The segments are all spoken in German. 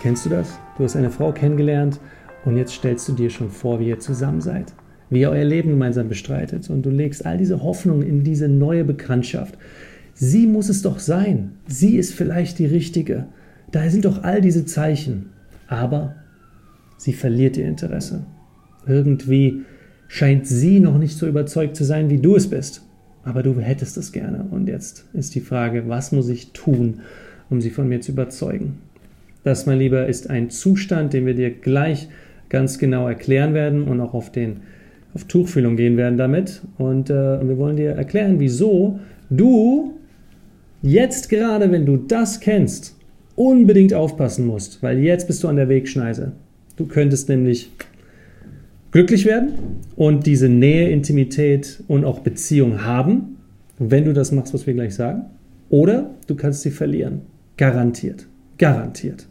Kennst du das? Du hast eine Frau kennengelernt und jetzt stellst du dir schon vor, wie ihr zusammen seid, wie ihr euer Leben gemeinsam bestreitet und du legst all diese Hoffnungen in diese neue Bekanntschaft. Sie muss es doch sein. Sie ist vielleicht die richtige. Da sind doch all diese Zeichen. Aber sie verliert ihr Interesse. Irgendwie scheint sie noch nicht so überzeugt zu sein, wie du es bist. Aber du hättest es gerne. Und jetzt ist die Frage, was muss ich tun, um sie von mir zu überzeugen? Das, mein Lieber, ist ein Zustand, den wir dir gleich ganz genau erklären werden und auch auf, den, auf Tuchfühlung gehen werden damit. Und äh, wir wollen dir erklären, wieso du jetzt gerade, wenn du das kennst, unbedingt aufpassen musst, weil jetzt bist du an der Wegschneise. Du könntest nämlich glücklich werden und diese Nähe, Intimität und auch Beziehung haben, wenn du das machst, was wir gleich sagen. Oder du kannst sie verlieren. Garantiert. Garantiert.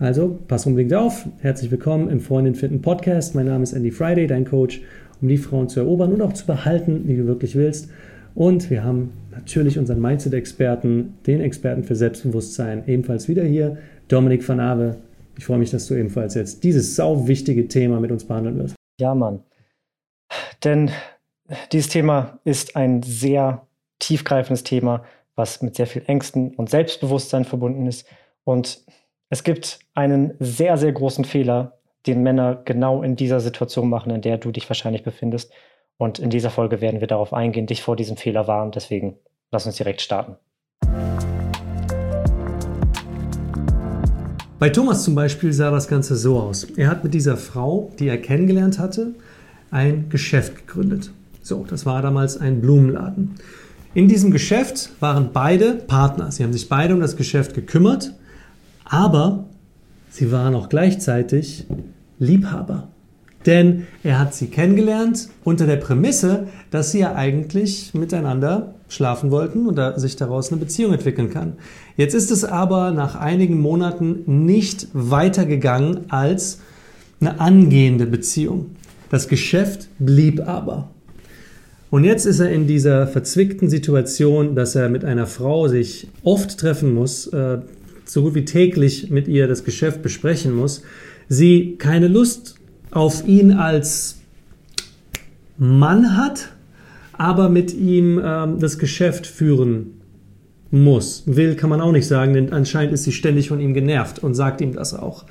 Also, pass unbedingt auf. Herzlich willkommen im Freundin Finden Podcast. Mein Name ist Andy Friday, dein Coach, um die Frauen zu erobern und auch zu behalten, die du wirklich willst. Und wir haben natürlich unseren Mindset-Experten, den Experten für Selbstbewusstsein, ebenfalls wieder hier, Dominik van Ave. Ich freue mich, dass du ebenfalls jetzt dieses sau wichtige Thema mit uns behandeln wirst. Ja, Mann. Denn dieses Thema ist ein sehr tiefgreifendes Thema, was mit sehr viel Ängsten und Selbstbewusstsein verbunden ist. Und es gibt einen sehr, sehr großen Fehler, den Männer genau in dieser Situation machen, in der du dich wahrscheinlich befindest. Und in dieser Folge werden wir darauf eingehen, dich vor diesem Fehler warnen. Deswegen lass uns direkt starten. Bei Thomas zum Beispiel sah das Ganze so aus. Er hat mit dieser Frau, die er kennengelernt hatte, ein Geschäft gegründet. So, das war damals ein Blumenladen. In diesem Geschäft waren beide Partner. Sie haben sich beide um das Geschäft gekümmert, aber sie waren auch gleichzeitig Liebhaber. Denn er hat sie kennengelernt unter der Prämisse, dass sie ja eigentlich miteinander schlafen wollten und da sich daraus eine Beziehung entwickeln kann. Jetzt ist es aber nach einigen Monaten nicht weitergegangen als eine angehende Beziehung. Das Geschäft blieb aber. Und jetzt ist er in dieser verzwickten Situation, dass er mit einer Frau sich oft treffen muss, äh, so gut wie täglich mit ihr das Geschäft besprechen muss, sie keine Lust auf ihn als Mann hat, aber mit ihm ähm, das Geschäft führen muss. Will kann man auch nicht sagen, denn anscheinend ist sie ständig von ihm genervt und sagt ihm das auch.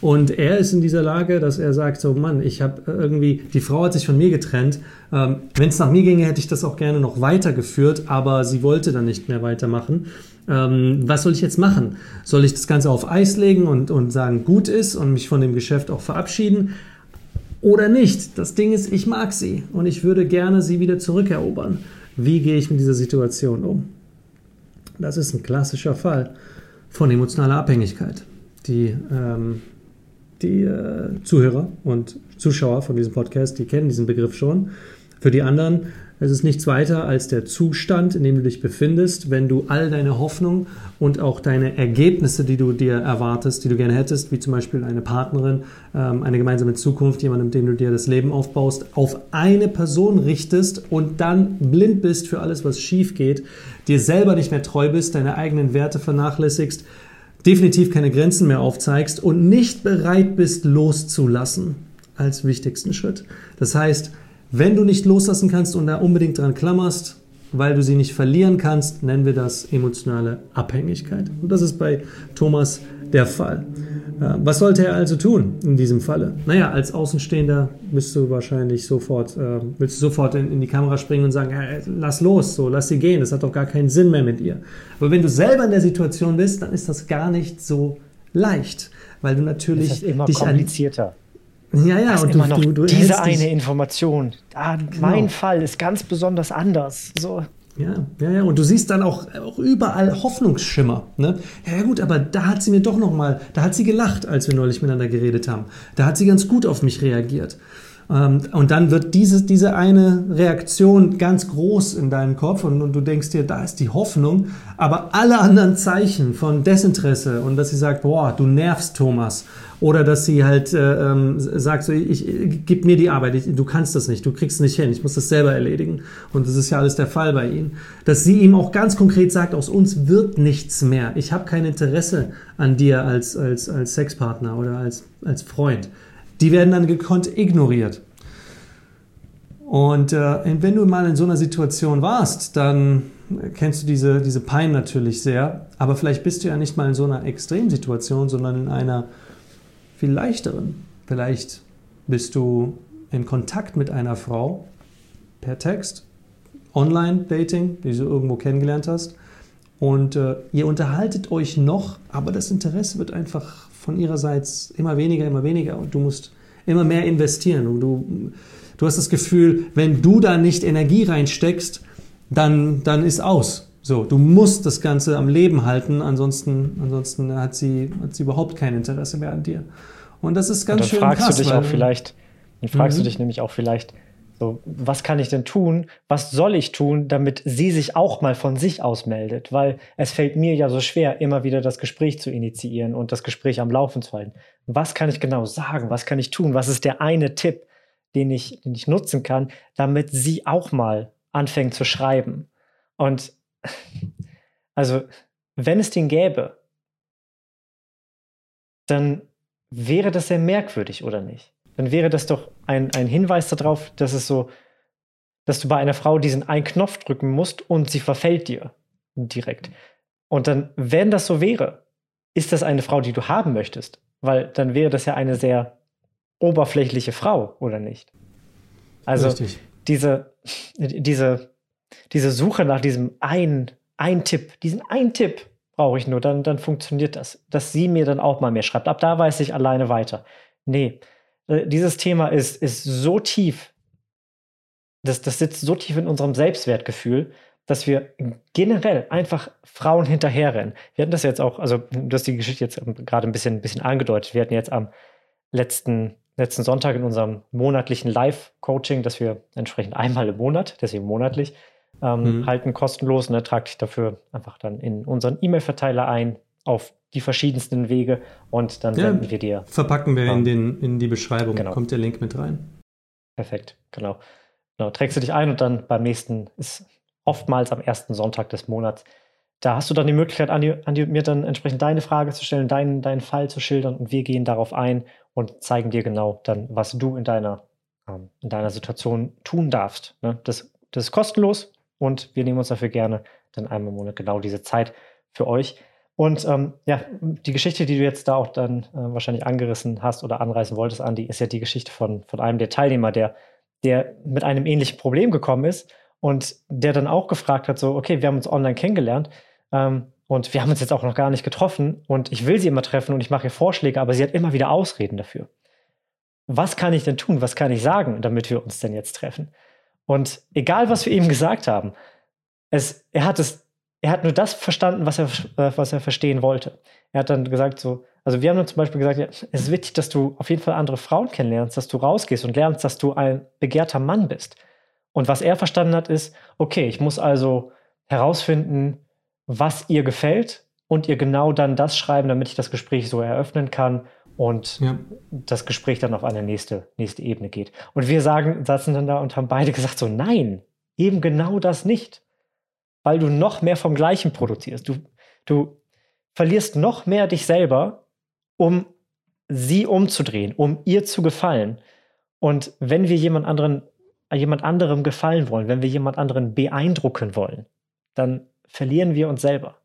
Und er ist in dieser Lage, dass er sagt, so Mann, ich habe irgendwie, die Frau hat sich von mir getrennt. Ähm, Wenn es nach mir ginge, hätte ich das auch gerne noch weitergeführt, aber sie wollte dann nicht mehr weitermachen. Ähm, was soll ich jetzt machen? Soll ich das Ganze auf Eis legen und, und sagen, gut ist und mich von dem Geschäft auch verabschieden? oder nicht. Das Ding ist, ich mag sie und ich würde gerne sie wieder zurückerobern. Wie gehe ich mit dieser Situation um? Das ist ein klassischer Fall von emotionaler Abhängigkeit. Die, ähm, die äh, Zuhörer und Zuschauer von diesem Podcast, die kennen diesen Begriff schon. Für die anderen es ist nichts weiter als der Zustand, in dem du dich befindest, wenn du all deine Hoffnung und auch deine Ergebnisse, die du dir erwartest, die du gerne hättest, wie zum Beispiel eine Partnerin, ähm, eine gemeinsame Zukunft, jemandem, mit dem du dir das Leben aufbaust, auf eine Person richtest und dann blind bist für alles, was schief geht, dir selber nicht mehr treu bist, deine eigenen Werte vernachlässigst, definitiv keine Grenzen mehr aufzeigst und nicht bereit bist, loszulassen als wichtigsten Schritt. Das heißt, wenn du nicht loslassen kannst und da unbedingt dran klammerst, weil du sie nicht verlieren kannst, nennen wir das emotionale Abhängigkeit. Und das ist bei Thomas der Fall. Äh, was sollte er also tun in diesem Falle? Naja, als Außenstehender bist du wahrscheinlich sofort, äh, willst du sofort in, in, die Kamera springen und sagen, hey, lass los, so, lass sie gehen, das hat doch gar keinen Sinn mehr mit ihr. Aber wenn du selber in der Situation bist, dann ist das gar nicht so leicht, weil du natürlich das immer dich komplizierter. An, ja, ja, und immer du, noch du, du diese eine Information. Ah, genau. Mein Fall ist ganz besonders anders. So. Ja, ja, ja. Und du siehst dann auch, auch überall Hoffnungsschimmer. Ne? Ja, ja, gut, aber da hat sie mir doch noch mal, da hat sie gelacht, als wir neulich miteinander geredet haben. Da hat sie ganz gut auf mich reagiert. Ähm, und dann wird diese, diese eine Reaktion ganz groß in deinem Kopf und, und, du denkst dir, da ist die Hoffnung. Aber alle anderen Zeichen von Desinteresse und dass sie sagt, boah, du nervst Thomas. Oder dass sie halt äh, ähm, sagt, so, ich, ich, gib mir die Arbeit, ich, du kannst das nicht, du kriegst es nicht hin, ich muss das selber erledigen. Und das ist ja alles der Fall bei ihnen. Dass sie ihm auch ganz konkret sagt, aus uns wird nichts mehr. Ich habe kein Interesse an dir als, als, als Sexpartner oder als, als Freund die werden dann gekonnt ignoriert. Und äh, wenn du mal in so einer Situation warst, dann kennst du diese, diese Pein natürlich sehr, aber vielleicht bist du ja nicht mal in so einer Extremsituation, sondern in einer viel leichteren. Vielleicht bist du in Kontakt mit einer Frau per Text, Online-Dating, die du irgendwo kennengelernt hast, und äh, ihr unterhaltet euch noch, aber das Interesse wird einfach von ihrerseits immer weniger, immer weniger und du musst immer mehr investieren. Und du, du hast das Gefühl, wenn du da nicht Energie reinsteckst, dann, dann ist aus. So, du musst das Ganze am Leben halten, ansonsten, ansonsten hat, sie, hat sie überhaupt kein Interesse mehr an dir. Und das ist ganz und dann schön fragst krass. Du dich auch vielleicht, dann fragst mhm. du dich nämlich auch vielleicht, so, was kann ich denn tun? Was soll ich tun, damit sie sich auch mal von sich aus meldet? Weil es fällt mir ja so schwer, immer wieder das Gespräch zu initiieren und das Gespräch am Laufen zu halten. Was kann ich genau sagen? Was kann ich tun? Was ist der eine Tipp, den ich, den ich nutzen kann, damit sie auch mal anfängt zu schreiben? Und also, wenn es den gäbe, dann wäre das sehr merkwürdig, oder nicht? Dann wäre das doch ein, ein Hinweis darauf, dass es so, dass du bei einer Frau diesen einen Knopf drücken musst und sie verfällt dir direkt. Und dann, wenn das so wäre, ist das eine Frau, die du haben möchtest? Weil dann wäre das ja eine sehr oberflächliche Frau, oder nicht? Also Richtig. diese, diese, diese Suche nach diesem einen, einen Tipp, diesen einen Tipp brauche ich nur, dann, dann funktioniert das. Dass sie mir dann auch mal mehr schreibt. Ab da weiß ich alleine weiter. Nee, dieses Thema ist, ist so tief, das, das sitzt so tief in unserem Selbstwertgefühl, dass wir generell einfach Frauen hinterherrennen. Wir hatten das jetzt auch, also du hast die Geschichte jetzt gerade ein bisschen, ein bisschen angedeutet. Wir hatten jetzt am letzten, letzten Sonntag in unserem monatlichen Live-Coaching, das wir entsprechend einmal im Monat, deswegen monatlich, ähm, mhm. halten, kostenlos. Und ne, trag dich dafür einfach dann in unseren E-Mail-Verteiler ein auf die verschiedensten Wege und dann ja, senden wir dir. Verpacken wir ähm, in, den, in die Beschreibung, genau. kommt der Link mit rein. Perfekt, genau. genau. Trägst du dich ein und dann beim nächsten ist oftmals am ersten Sonntag des Monats. Da hast du dann die Möglichkeit, an, die, an die, mir dann entsprechend deine Frage zu stellen, deinen, deinen Fall zu schildern und wir gehen darauf ein und zeigen dir genau dann, was du in deiner, ähm, in deiner Situation tun darfst. Ne? Das, das ist kostenlos und wir nehmen uns dafür gerne dann einmal im Monat genau diese Zeit für euch. Und ähm, ja, die Geschichte, die du jetzt da auch dann äh, wahrscheinlich angerissen hast oder anreißen wolltest, Andi, ist ja die Geschichte von, von einem der Teilnehmer, der, der mit einem ähnlichen Problem gekommen ist und der dann auch gefragt hat, so, okay, wir haben uns online kennengelernt ähm, und wir haben uns jetzt auch noch gar nicht getroffen und ich will sie immer treffen und ich mache ihr Vorschläge, aber sie hat immer wieder Ausreden dafür. Was kann ich denn tun? Was kann ich sagen, damit wir uns denn jetzt treffen? Und egal, was wir ihm gesagt haben, es, er hat es er hat nur das verstanden, was er, äh, was er verstehen wollte. Er hat dann gesagt, so, also wir haben dann zum Beispiel gesagt, ja, es ist wichtig, dass du auf jeden Fall andere Frauen kennenlernst, dass du rausgehst und lernst, dass du ein begehrter Mann bist. Und was er verstanden hat, ist, okay, ich muss also herausfinden, was ihr gefällt und ihr genau dann das schreiben, damit ich das Gespräch so eröffnen kann und ja. das Gespräch dann auf eine nächste, nächste Ebene geht. Und wir sagen, saßen dann da und haben beide gesagt, so nein, eben genau das nicht weil du noch mehr vom Gleichen produzierst. Du, du verlierst noch mehr dich selber, um sie umzudrehen, um ihr zu gefallen. Und wenn wir jemand anderen, jemand anderem gefallen wollen, wenn wir jemand anderen beeindrucken wollen, dann verlieren wir uns selber.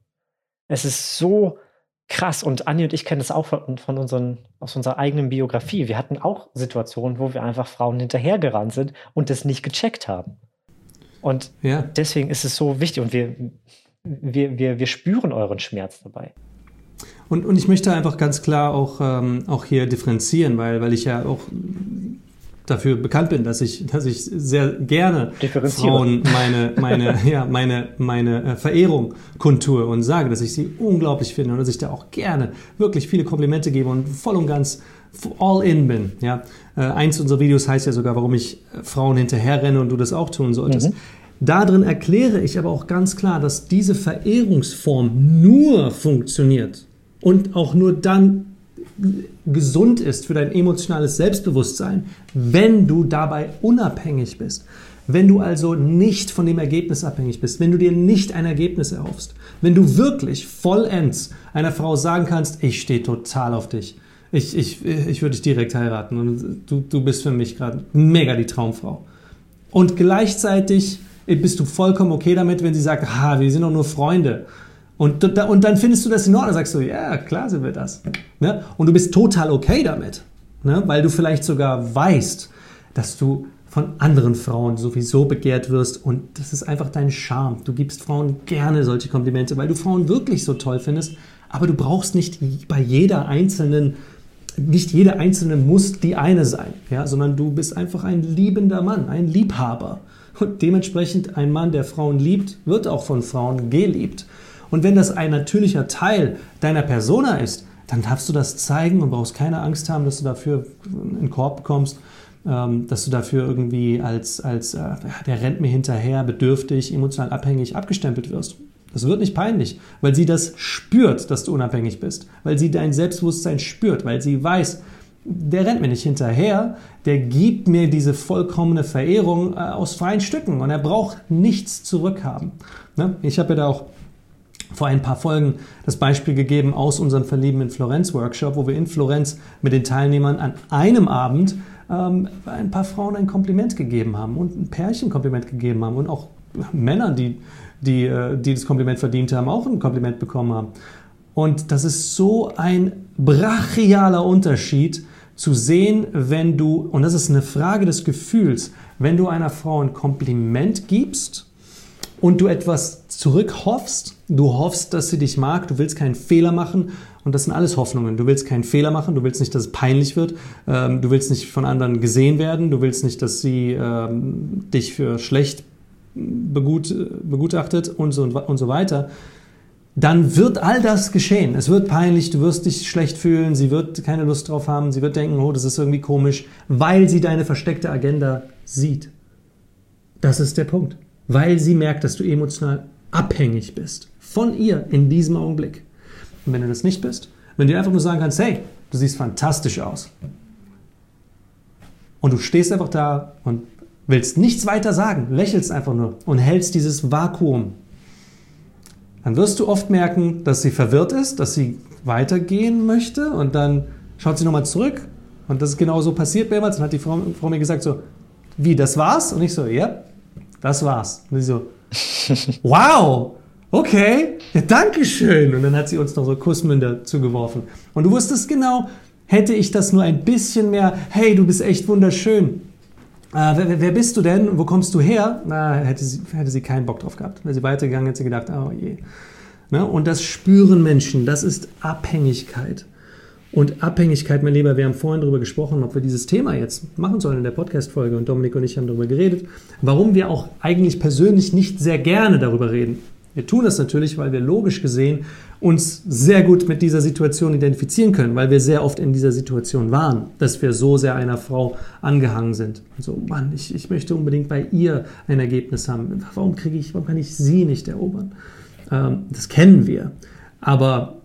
Es ist so krass und Anni und ich kennen das auch von, von unseren, aus unserer eigenen Biografie. Wir hatten auch Situationen, wo wir einfach Frauen hinterhergerannt sind und das nicht gecheckt haben. Und ja. deswegen ist es so wichtig und wir, wir, wir, wir spüren euren Schmerz dabei. Und, und ich möchte einfach ganz klar auch, ähm, auch hier differenzieren, weil, weil ich ja auch dafür bekannt bin, dass ich, dass ich sehr gerne Frauen meine, meine, ja, meine, meine äh, Verehrung kundtue und sage, dass ich sie unglaublich finde und dass ich da auch gerne wirklich viele Komplimente gebe und voll und ganz all in bin. Ja? Äh, eins unserer Videos heißt ja sogar, warum ich äh, Frauen hinterher renne und du das auch tun solltest. Mhm. Darin erkläre ich aber auch ganz klar, dass diese Verehrungsform nur funktioniert und auch nur dann gesund ist für dein emotionales Selbstbewusstsein, wenn du dabei unabhängig bist. Wenn du also nicht von dem Ergebnis abhängig bist, wenn du dir nicht ein Ergebnis erhoffst, wenn du wirklich vollends einer Frau sagen kannst, ich stehe total auf dich, ich, ich, ich würde dich direkt heiraten und du, du bist für mich gerade mega die Traumfrau. Und gleichzeitig bist du vollkommen okay damit, wenn sie sagt, ha, wir sind doch nur Freunde. Und, und dann findest du das in Ordnung, sagst du, ja, klar sind wir das. Ne? Und du bist total okay damit, ne? weil du vielleicht sogar weißt, dass du von anderen Frauen sowieso begehrt wirst und das ist einfach dein Charme. Du gibst Frauen gerne solche Komplimente, weil du Frauen wirklich so toll findest, aber du brauchst nicht bei jeder einzelnen nicht jede einzelne muss die eine sein, ja, sondern du bist einfach ein liebender Mann, ein Liebhaber. Und dementsprechend ein Mann, der Frauen liebt, wird auch von Frauen geliebt. Und wenn das ein natürlicher Teil deiner Persona ist, dann darfst du das zeigen und brauchst keine Angst haben, dass du dafür einen Korb bekommst, ähm, dass du dafür irgendwie als, als äh, der rennt mir hinterher, bedürftig, emotional abhängig abgestempelt wirst. Das wird nicht peinlich, weil sie das spürt, dass du unabhängig bist, weil sie dein Selbstbewusstsein spürt, weil sie weiß, der rennt mir nicht hinterher, der gibt mir diese vollkommene Verehrung äh, aus freien Stücken und er braucht nichts zurückhaben. Ne? Ich habe ja da auch vor ein paar Folgen das Beispiel gegeben aus unserem Verlieben in Florenz Workshop, wo wir in Florenz mit den Teilnehmern an einem Abend ähm, ein paar Frauen ein Kompliment gegeben haben und ein Pärchen Kompliment gegeben haben und auch Männer, die die, äh, die das Kompliment verdient haben, auch ein Kompliment bekommen haben. Und das ist so ein brachialer Unterschied zu sehen, wenn du, und das ist eine Frage des Gefühls, wenn du einer Frau ein Kompliment gibst und du etwas zurückhoffst, du hoffst, dass sie dich mag, du willst keinen Fehler machen und das sind alles Hoffnungen. Du willst keinen Fehler machen, du willst nicht, dass es peinlich wird, ähm, du willst nicht von anderen gesehen werden, du willst nicht, dass sie ähm, dich für schlecht begut, begutachtet und so, und so weiter, dann wird all das geschehen. Es wird peinlich, du wirst dich schlecht fühlen, sie wird keine Lust drauf haben, sie wird denken, oh, das ist irgendwie komisch, weil sie deine versteckte Agenda sieht. Das ist der Punkt. Weil sie merkt, dass du emotional abhängig bist von ihr in diesem Augenblick. Und wenn du das nicht bist, wenn du einfach nur sagen kannst, hey, du siehst fantastisch aus. Und du stehst einfach da und willst nichts weiter sagen, lächelst einfach nur und hältst dieses Vakuum, dann wirst du oft merken, dass sie verwirrt ist, dass sie weitergehen möchte und dann schaut sie nochmal zurück und das ist genau so passiert mehrmals und hat die Frau, Frau, mir gesagt so, wie, das war's? Und ich so, ja, das war's. Und sie so, wow, okay, ja, danke schön. Und dann hat sie uns noch so Kussmünder zugeworfen. Und du wusstest genau, hätte ich das nur ein bisschen mehr, hey, du bist echt wunderschön, äh, wer, wer, bist du denn? Wo kommst du her? Na, hätte sie, hätte sie keinen Bock drauf gehabt. Wäre sie weitergegangen, hätte sie gedacht, oh je. Ne? Und das spüren Menschen, das ist Abhängigkeit. Und Abhängigkeit, mein Lieber, wir haben vorhin darüber gesprochen, ob wir dieses Thema jetzt machen sollen in der Podcast-Folge. Und Dominik und ich haben darüber geredet, warum wir auch eigentlich persönlich nicht sehr gerne darüber reden. Wir tun das natürlich, weil wir logisch gesehen uns sehr gut mit dieser Situation identifizieren können, weil wir sehr oft in dieser Situation waren, dass wir so sehr einer Frau angehangen sind. Und so, Mann, ich, ich möchte unbedingt bei ihr ein Ergebnis haben. Warum kriege ich, warum kann ich sie nicht erobern? Ähm, das kennen wir. Aber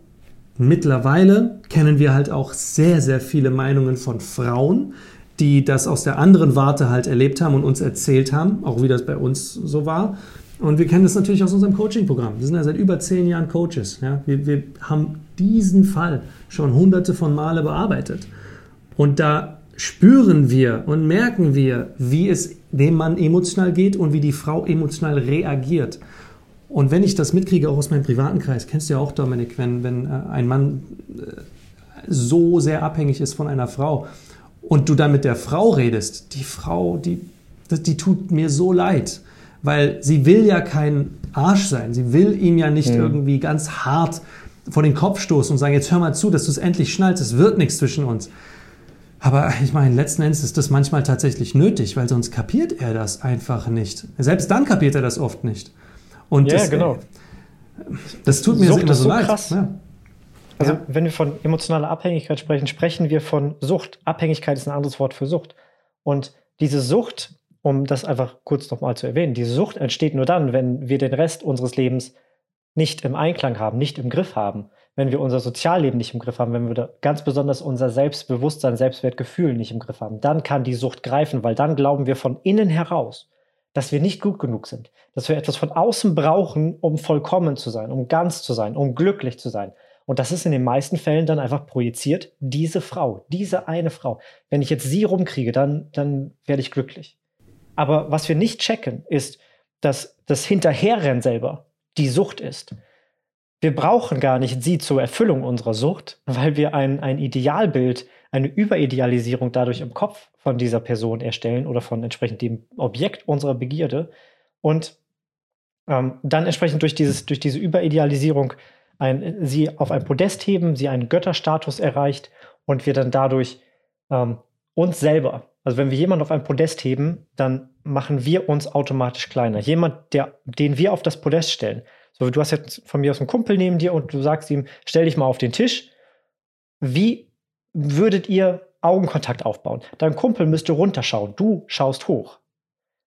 mittlerweile kennen wir halt auch sehr, sehr viele Meinungen von Frauen, die das aus der anderen Warte halt erlebt haben und uns erzählt haben, auch wie das bei uns so war. Und wir kennen das natürlich aus unserem Coaching-Programm. Wir sind ja seit über zehn Jahren Coaches. Ja? Wir, wir haben diesen Fall schon hunderte von Male bearbeitet. Und da spüren wir und merken wir, wie es dem Mann emotional geht und wie die Frau emotional reagiert. Und wenn ich das mitkriege, auch aus meinem privaten Kreis, kennst du ja auch, Dominik, wenn, wenn äh, ein Mann äh, so sehr abhängig ist von einer Frau und du dann mit der Frau redest, die Frau, die, die tut mir so leid weil sie will ja kein Arsch sein. Sie will ihm ja nicht mhm. irgendwie ganz hart vor den Kopf stoßen und sagen, jetzt hör mal zu, dass du es endlich schnallst, es wird nichts zwischen uns. Aber ich meine, letzten Endes ist das manchmal tatsächlich nötig, weil sonst kapiert er das einfach nicht. Selbst dann kapiert er das oft nicht. Und ja, das, genau. Das tut mir Sucht immer so, so leid. krass. Ja. Also, Ja. wenn wir von emotionaler Abhängigkeit sprechen, sprechen wir von Sucht. Abhängigkeit ist ein anderes Wort für Sucht. Und diese Sucht, um das einfach kurz nochmal zu erwähnen, diese Sucht entsteht nur dann, wenn wir den Rest unseres Lebens nicht im Einklang haben, nicht im Griff haben, wenn wir unser Sozialleben nicht im Griff haben, wenn wir ganz besonders unser Selbstbewusstsein, Selbstwertgefühl nicht im Griff haben, dann kann die Sucht greifen, weil dann glauben wir von innen heraus, dass wir nicht gut genug sind, dass wir etwas von außen brauchen, um vollkommen zu sein, um ganz zu sein, um glücklich zu sein. Und das ist in den meisten Fällen dann einfach projiziert, diese Frau, diese eine Frau. Wenn ich jetzt sie rumkriege, dann, dann werde ich glücklich. Aber was wir nicht checken, ist, dass das Hinterherrennen selber die Sucht ist. Wir brauchen gar nicht sie zur Erfüllung unserer Sucht, weil wir ein, ein Idealbild, eine Überidealisierung dadurch im Kopf von dieser Person erstellen oder von entsprechend dem Objekt unserer Begierde und ähm, dann entsprechend durch, dieses, durch diese Überidealisierung ein, sie auf ein Podest heben, sie einen Götterstatus erreicht und wir dann dadurch ähm, uns selber, also wenn wir jemanden auf ein Podest heben, dann machen wir uns automatisch kleiner. Jemand, der, den wir auf das Podest stellen. So, du hast jetzt von mir aus einen Kumpel neben dir und du sagst ihm, stell dich mal auf den Tisch. Wie würdet ihr Augenkontakt aufbauen? Dein Kumpel müsste runterschauen, du schaust hoch.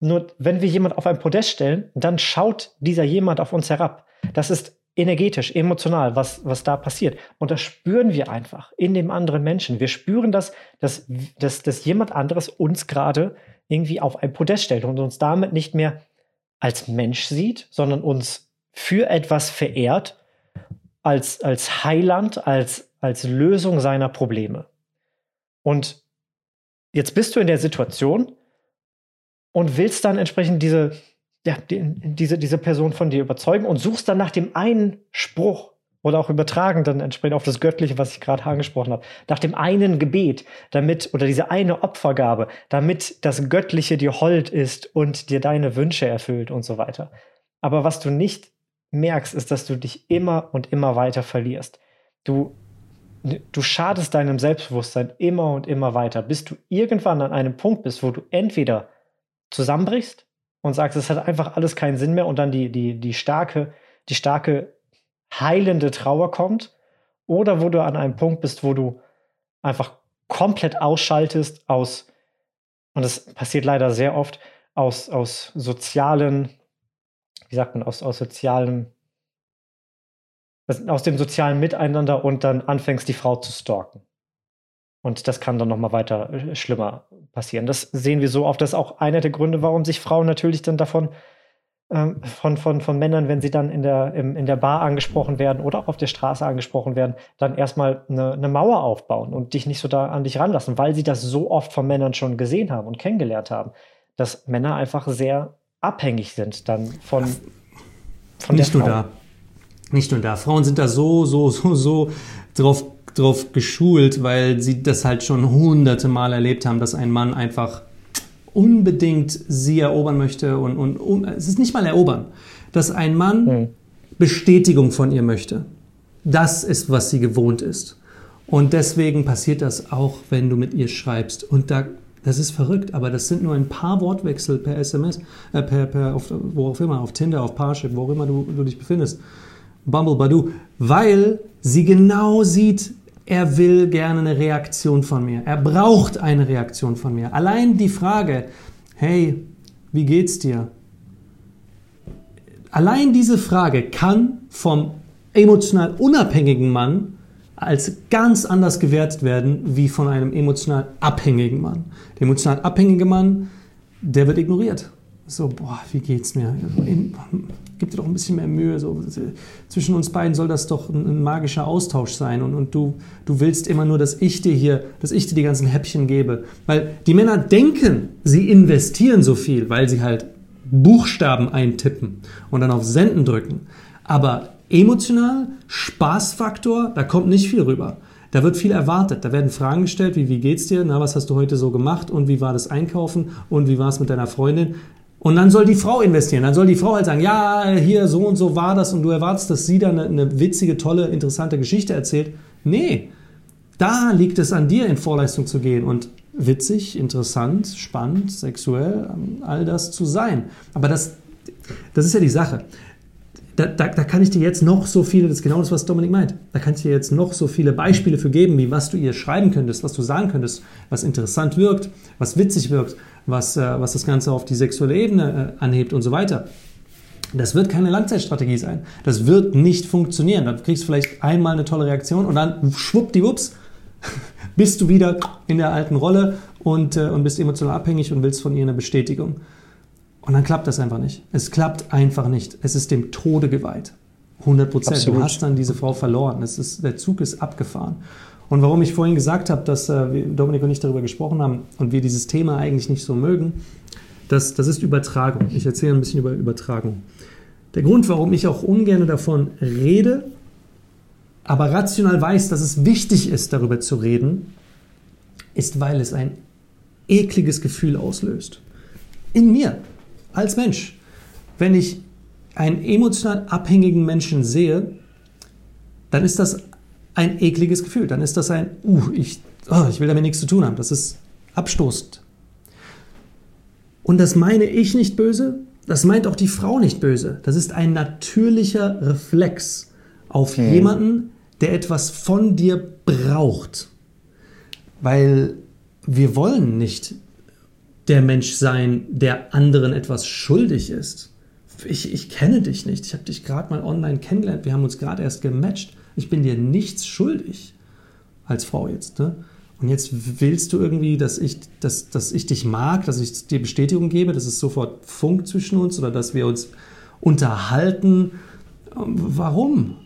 Nur wenn wir jemanden auf ein Podest stellen, dann schaut dieser jemand auf uns herab. Das ist energetisch, emotional, was, was da passiert. Und das spüren wir einfach in dem anderen Menschen. Wir spüren das, dass, dass, dass jemand anderes uns gerade irgendwie auf ein Podest stellt und uns damit nicht mehr als Mensch sieht, sondern uns für etwas verehrt, als, als Heiland, als, als Lösung seiner Probleme. Und jetzt bist du in der Situation und willst dann entsprechend diese, ja, die, diese, diese Person von dir überzeugen und suchst dann nach dem einen Spruch oder auch übertragen dann entsprechend auf das Göttliche, was ich gerade angesprochen habe, nach dem einen Gebet, damit oder diese eine Opfergabe, damit das Göttliche dir hold ist und dir deine Wünsche erfüllt und so weiter. Aber was du nicht merkst, ist, dass du dich immer und immer weiter verlierst. Du, du schadest deinem Selbstbewusstsein immer und immer weiter, bis du irgendwann an einem Punkt bist, wo du entweder zusammenbrichst und sagst, es hat einfach alles keinen Sinn mehr und dann die, die, die starke, die starke heilende Trauer kommt, oder wo du an einem Punkt bist, wo du einfach komplett ausschaltest aus, und das passiert leider sehr oft, aus, aus sozialen, wie sagt man, aus, aus sozialem, aus dem sozialen Miteinander und dann anfängst, die Frau zu stalken. Und das kann dann nochmal weiter äh, schlimmer passieren. Das sehen wir so oft. Das ist auch einer der Gründe, warum sich Frauen natürlich dann davon ähm, von, von, von Männern, wenn sie dann in der, im, in der Bar angesprochen werden oder auch auf der Straße angesprochen werden, dann erstmal eine, eine Mauer aufbauen und dich nicht so da an dich ranlassen, weil sie das so oft von Männern schon gesehen haben und kennengelernt haben, dass Männer einfach sehr abhängig sind dann von, von Nicht der nur Frau. da. Nicht nur da. Frauen sind da so, so, so, so drauf, drauf geschult, weil sie das halt schon hunderte Mal erlebt haben, dass ein Mann einfach unbedingt sie erobern möchte und, und, und es ist nicht mal erobern, dass ein Mann Mhm. Bestätigung von ihr möchte. Das ist, was sie gewohnt ist. Und deswegen passiert das auch, wenn du mit ihr schreibst. Und da, das ist verrückt, aber das sind nur ein paar Wortwechsel per SMS, äh, per, per auf, wo auch immer, auf Tinder, auf Parship, wo auch immer du, du dich befindest. Bumble Badoo, weil sie genau sieht, er will gerne eine Reaktion von mir. Er braucht eine Reaktion von mir. Allein die Frage, hey, wie geht's dir? Allein diese Frage kann vom emotional unabhängigen Mann als ganz anders gewertet werden wie von einem emotional abhängigen Mann. Der emotional abhängige Mann, der wird ignoriert. So, boah, wie geht's mir? Gib dir doch ein bisschen mehr Mühe. So, zwischen uns beiden soll das doch ein, ein magischer Austausch sein. Und, und du, du willst immer nur, dass ich dir hier, dass ich dir die ganzen Häppchen gebe. Weil die Männer denken, sie investieren so viel, weil sie halt Buchstaben eintippen und dann auf Senden drücken. Aber emotional, Spaßfaktor, da kommt nicht viel rüber. Da wird viel erwartet. Da werden Fragen gestellt, wie, wie geht's dir? Na, was hast du heute so gemacht? Und wie war das Einkaufen? Und wie war es mit deiner Freundin? Und dann soll die Frau investieren. Dann soll die Frau halt sagen, ja, hier so und so war das. Und du erwartest, dass sie dann eine, eine witzige, tolle, interessante Geschichte erzählt. Nee. Da liegt es an dir, in Vorleistung zu gehen und witzig, interessant, spannend, sexuell, all das zu sein. Aber das, das ist ja die Sache. Da, da, da, kann ich dir jetzt noch so viele, das ist genau das, was Dominik meint, da kann ich dir jetzt noch so viele Beispiele für geben, wie was du ihr schreiben könntest, was du sagen könntest, was interessant wirkt, was witzig wirkt, was, äh, was das Ganze auf die sexuelle Ebene äh, anhebt und so weiter. Das wird keine Langzeitstrategie sein. Das wird nicht funktionieren. Dann kriegst du vielleicht einmal eine tolle Reaktion und dann schwuppdiwupps bist du wieder in der alten Rolle und, äh, und bist emotional abhängig und willst von ihr eine Bestätigung. Und dann klappt das einfach nicht. Es klappt einfach nicht. Es ist dem Tode geweiht. 100 Prozent. Du hast dann diese Frau verloren. Es ist, der Zug ist abgefahren. Und warum ich vorhin gesagt habe, dass äh, Dominik und ich darüber gesprochen haben und wir dieses Thema eigentlich nicht so mögen, das, das ist Übertragung. Ich erzähle ein bisschen über Übertragung. Der Grund, warum ich auch ungern davon rede, aber rational weiß, dass es wichtig ist, darüber zu reden, ist, weil es ein ekliges Gefühl auslöst. In mir als Mensch. Wenn ich einen emotional abhängigen Menschen sehe, dann ist das ein ekliges Gefühl. Dann ist das ein, uh, ich, oh, ich will damit nichts zu tun haben. Das ist abstoßend. Und das meine ich nicht böse, das meint auch die Frau nicht böse. Das ist ein natürlicher Reflex auf okay. jemanden, der etwas von dir braucht. Weil wir wollen nicht der Mensch sein, der anderen etwas schuldig ist. Ich, ich kenne dich nicht. Ich habe dich gerade mal online kennengelernt. Wir haben uns gerade erst gematcht. Ich bin dir nichts schuldig als Frau jetzt. Ne? Und jetzt willst du irgendwie, dass ich, dass, dass ich dich mag, dass ich dir Bestätigung gebe, dass es sofort Funk zwischen uns oder dass wir uns unterhalten. Warum?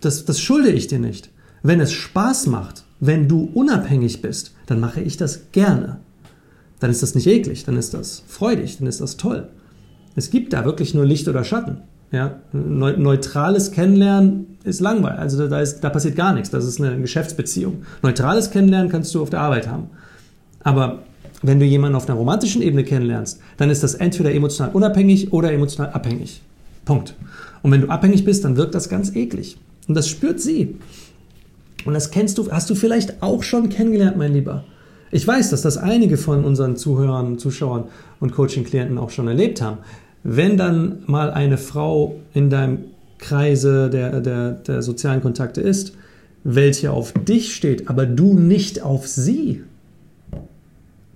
Das, das schulde ich dir nicht. Wenn es Spaß macht, wenn du unabhängig bist, dann mache ich das gerne dann ist das nicht eklig, dann ist das freudig, dann ist das toll. Es gibt da wirklich nur Licht oder Schatten. Ja? Neutrales Kennenlernen ist langweilig, also da, ist, da passiert gar nichts, das ist eine Geschäftsbeziehung. Neutrales Kennenlernen kannst du auf der Arbeit haben. Aber wenn du jemanden auf einer romantischen Ebene kennenlernst, dann ist das entweder emotional unabhängig oder emotional abhängig. Punkt. Und wenn du abhängig bist, dann wirkt das ganz eklig. Und das spürt sie. Und das kennst du, hast du vielleicht auch schon kennengelernt, mein Lieber. Ich weiß, dass das einige von unseren Zuhörern, Zuschauern und Coaching-Klienten auch schon erlebt haben. Wenn dann mal eine Frau in deinem Kreise der, der, der sozialen Kontakte ist, welche auf dich steht, aber du nicht auf sie,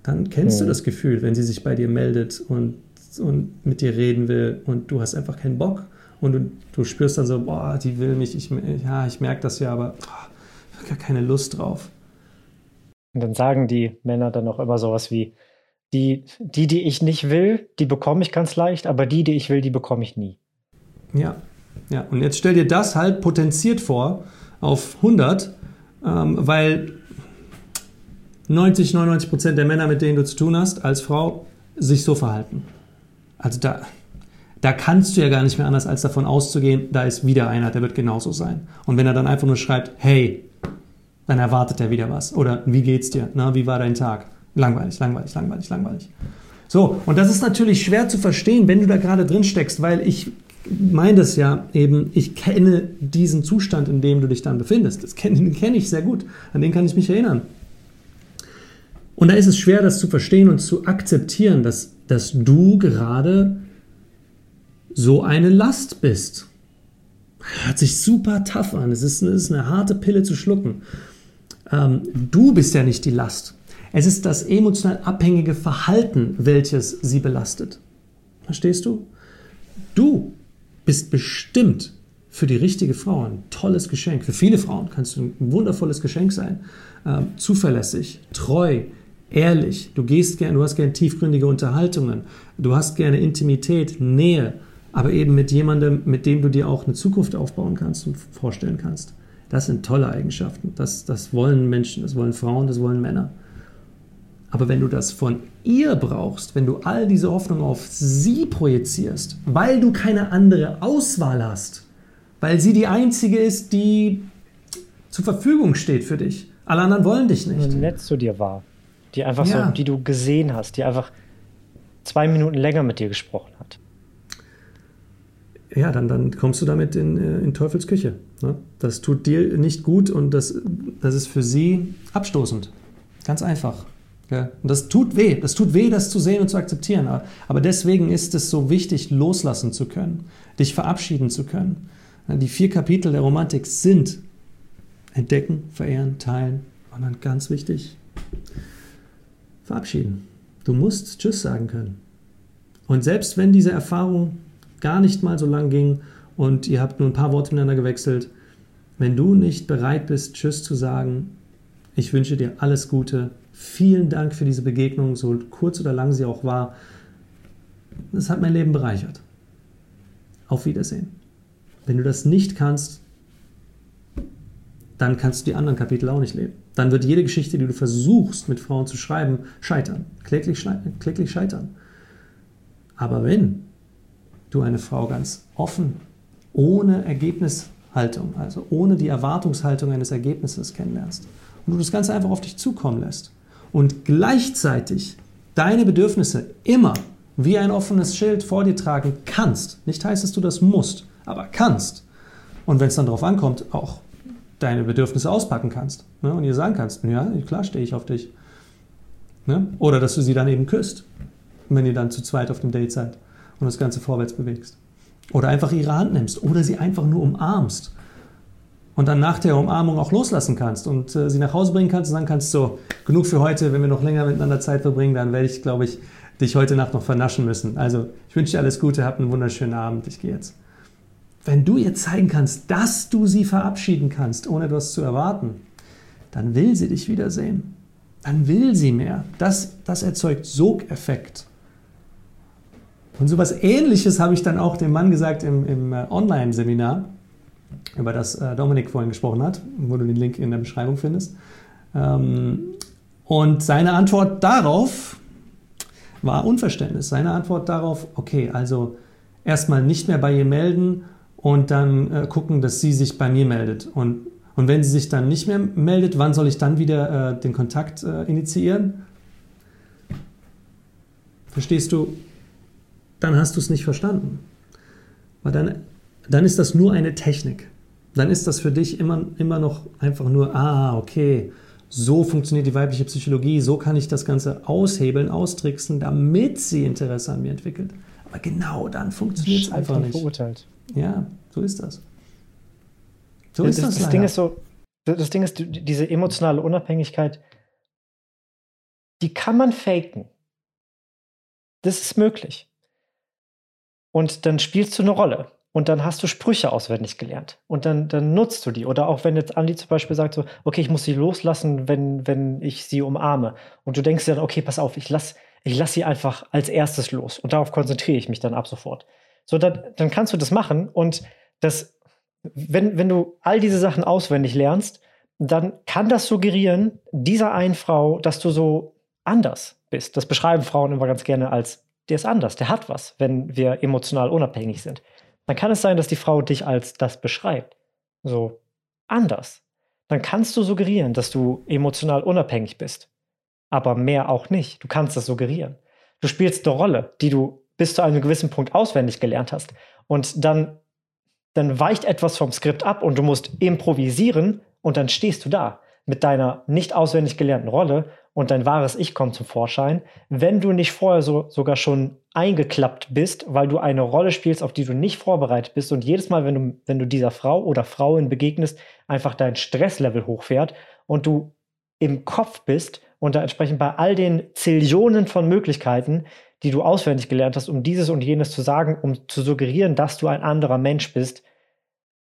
dann kennst mhm. du das Gefühl, wenn sie sich bei dir meldet und, und mit dir reden will und du hast einfach keinen Bock und du, du spürst dann so, boah, die will mich, ich, ja, ich merke das ja, aber boah, gar keine Lust drauf. Und dann sagen die Männer dann auch immer sowas wie, die, die, die ich nicht will, die bekomme ich ganz leicht, aber die, die ich will, die bekomme ich nie. Ja, ja. Und jetzt stell dir das halt potenziert vor auf 100, ähm, weil 90, 99 Prozent der Männer, mit denen du zu tun hast, als Frau, sich so verhalten. Also da, da kannst du ja gar nicht mehr anders, als davon auszugehen, da ist wieder einer, der wird genauso sein. Und wenn er dann einfach nur schreibt, hey, dann erwartet er wieder was. Oder wie geht's dir? Na, wie war dein Tag? Langweilig, langweilig, langweilig, langweilig. So, und das ist natürlich schwer zu verstehen, wenn du da gerade drin steckst, weil ich meine das ja eben, ich kenne diesen Zustand, in dem du dich dann befindest. Das kenne, den ich sehr gut. An den kann ich mich erinnern. Und da ist es schwer, das zu verstehen und zu akzeptieren, dass, dass du gerade so eine Last bist. Hört sich super tough an. Es ist, es ist eine harte Pille zu schlucken. Ähm, du bist ja nicht die Last. Es ist das emotional abhängige Verhalten, welches sie belastet. Verstehst du? Du bist bestimmt für die richtige Frau ein tolles Geschenk. Für viele Frauen kannst du ein wundervolles Geschenk sein. Ähm, zuverlässig, treu, ehrlich. Du gehst gern, du hast gern tiefgründige Unterhaltungen. Du hast gerne Intimität, Nähe, aber eben mit jemandem, mit dem du dir auch eine Zukunft aufbauen kannst und vorstellen kannst. Das sind tolle Eigenschaften. Das, das wollen Menschen, das wollen Frauen, das wollen Männer. Aber wenn du das von ihr brauchst, wenn du all diese Hoffnung auf sie projizierst, weil du keine andere Auswahl hast, weil sie die einzige ist, die zur Verfügung steht für dich. Alle anderen wollen dich nicht. Die nett zu dir war. Die einfach ja. so, die du gesehen hast, die einfach zwei Minuten länger mit dir gesprochen hat. Ja, dann, dann kommst du damit in, äh, in Teufels Küche. Ne? Das tut dir nicht gut und das, das ist für sie abstoßend. Ganz einfach. Ja? Und das tut weh. Das tut weh, das zu sehen und zu akzeptieren. Aber deswegen ist es so wichtig, loslassen zu können, dich verabschieden zu können. Die vier Kapitel der Romantik sind entdecken, verehren, teilen und dann ganz wichtig, verabschieden. Du musst Tschüss sagen können. Und selbst wenn diese Erfahrung gar nicht mal so lang ging und ihr habt nur ein paar Worte miteinander gewechselt, wenn du nicht bereit bist, Tschüss zu sagen, ich wünsche dir alles Gute. Vielen Dank für diese Begegnung, so kurz oder lang sie auch war. Das hat mein Leben bereichert. Auf Wiedersehen. Wenn du das nicht kannst, dann kannst du die anderen Kapitel auch nicht leben. Dann wird jede Geschichte, die du versuchst mit Frauen zu schreiben, scheitern. Kläglich scheitern. Aber wenn du eine Frau ganz offen, ohne Ergebnishaltung, also ohne die Erwartungshaltung eines Ergebnisses kennenlernst und du das Ganze einfach auf dich zukommen lässt und gleichzeitig deine Bedürfnisse immer wie ein offenes Schild vor dir tragen kannst, nicht heißt, dass du das musst, aber kannst, und wenn es dann darauf ankommt, auch deine Bedürfnisse auspacken kannst ne? und ihr sagen kannst, ja, klar stehe ich auf dich. Ne? Oder dass du sie dann eben küsst, wenn ihr dann zu zweit auf dem Date seid und das Ganze vorwärts bewegst. Oder einfach ihre Hand nimmst oder sie einfach nur umarmst und dann nach der Umarmung auch loslassen kannst und äh, sie nach Hause bringen kannst und sagen kannst, so, genug für heute, wenn wir noch länger miteinander Zeit verbringen, dann werde ich, glaube ich, dich heute Nacht noch vernaschen müssen. Also ich wünsche dir alles Gute, hab einen wunderschönen Abend, ich gehe jetzt. Wenn du ihr zeigen kannst, dass du sie verabschieden kannst, ohne etwas zu erwarten, dann will sie dich wiedersehen. Dann will sie mehr. Das, das erzeugt Sogeffekt. Und so etwas Ähnliches habe ich dann auch dem Mann gesagt im, im äh, Online-Seminar, über das äh, Dominik vorhin gesprochen hat, wo du den Link in der Beschreibung findest. Ähm, und seine Antwort darauf war Unverständnis. Seine Antwort darauf, okay, also erstmal nicht mehr bei ihr melden und dann äh, gucken, dass sie sich bei mir meldet. Und, und wenn sie sich dann nicht mehr meldet, wann soll ich dann wieder den Kontakt initiieren? Verstehst du? Dann hast du es nicht verstanden. Weil dann, dann ist das nur eine Technik. Dann ist das für dich immer, immer noch einfach nur, ah, okay, so funktioniert die weibliche Psychologie, so kann ich das Ganze aushebeln, austricksen, damit sie Interesse an mir entwickelt. Aber genau dann funktioniert es einfach nicht. Verurteilt. Ja, so ist das. So das, ist das. Das Ding ist so, das Ding ist, diese emotionale Unabhängigkeit, die kann man faken. Das ist möglich. Und dann spielst du eine Rolle. Und dann hast du Sprüche auswendig gelernt. Und dann, dann nutzt du die. Oder auch wenn jetzt Andi zum Beispiel sagt so, okay, ich muss sie loslassen, wenn, wenn ich sie umarme. Und du denkst dir dann, okay, pass auf, ich lass, ich lass sie einfach als erstes los. Und darauf konzentriere ich mich dann ab sofort. So, dann, dann kannst du das machen und das, wenn, wenn du all diese Sachen auswendig lernst, dann kann das suggerieren, dieser einen Frau, dass du so anders bist. Das beschreiben Frauen immer ganz gerne als, der ist anders, der hat was, wenn wir emotional unabhängig sind. Dann kann es sein, dass die Frau dich als das beschreibt. So anders. Dann kannst du suggerieren, dass du emotional unabhängig bist. Aber mehr auch nicht. Du kannst das suggerieren. Du spielst eine Rolle, die du bis zu einem gewissen Punkt auswendig gelernt hast. Und dann, dann weicht etwas vom Skript ab und du musst improvisieren und dann stehst du da mit deiner nicht auswendig gelernten Rolle und dein wahres Ich kommt zum Vorschein, wenn du nicht vorher so, sogar schon eingeklappt bist, weil du eine Rolle spielst, auf die du nicht vorbereitet bist und jedes Mal, wenn du, wenn du dieser Frau oder Frauen begegnest, einfach dein Stresslevel hochfährt und du im Kopf bist und da entsprechend bei all den Zillionen von Möglichkeiten die du auswendig gelernt hast, um dieses und jenes zu sagen, um zu suggerieren, dass du ein anderer Mensch bist,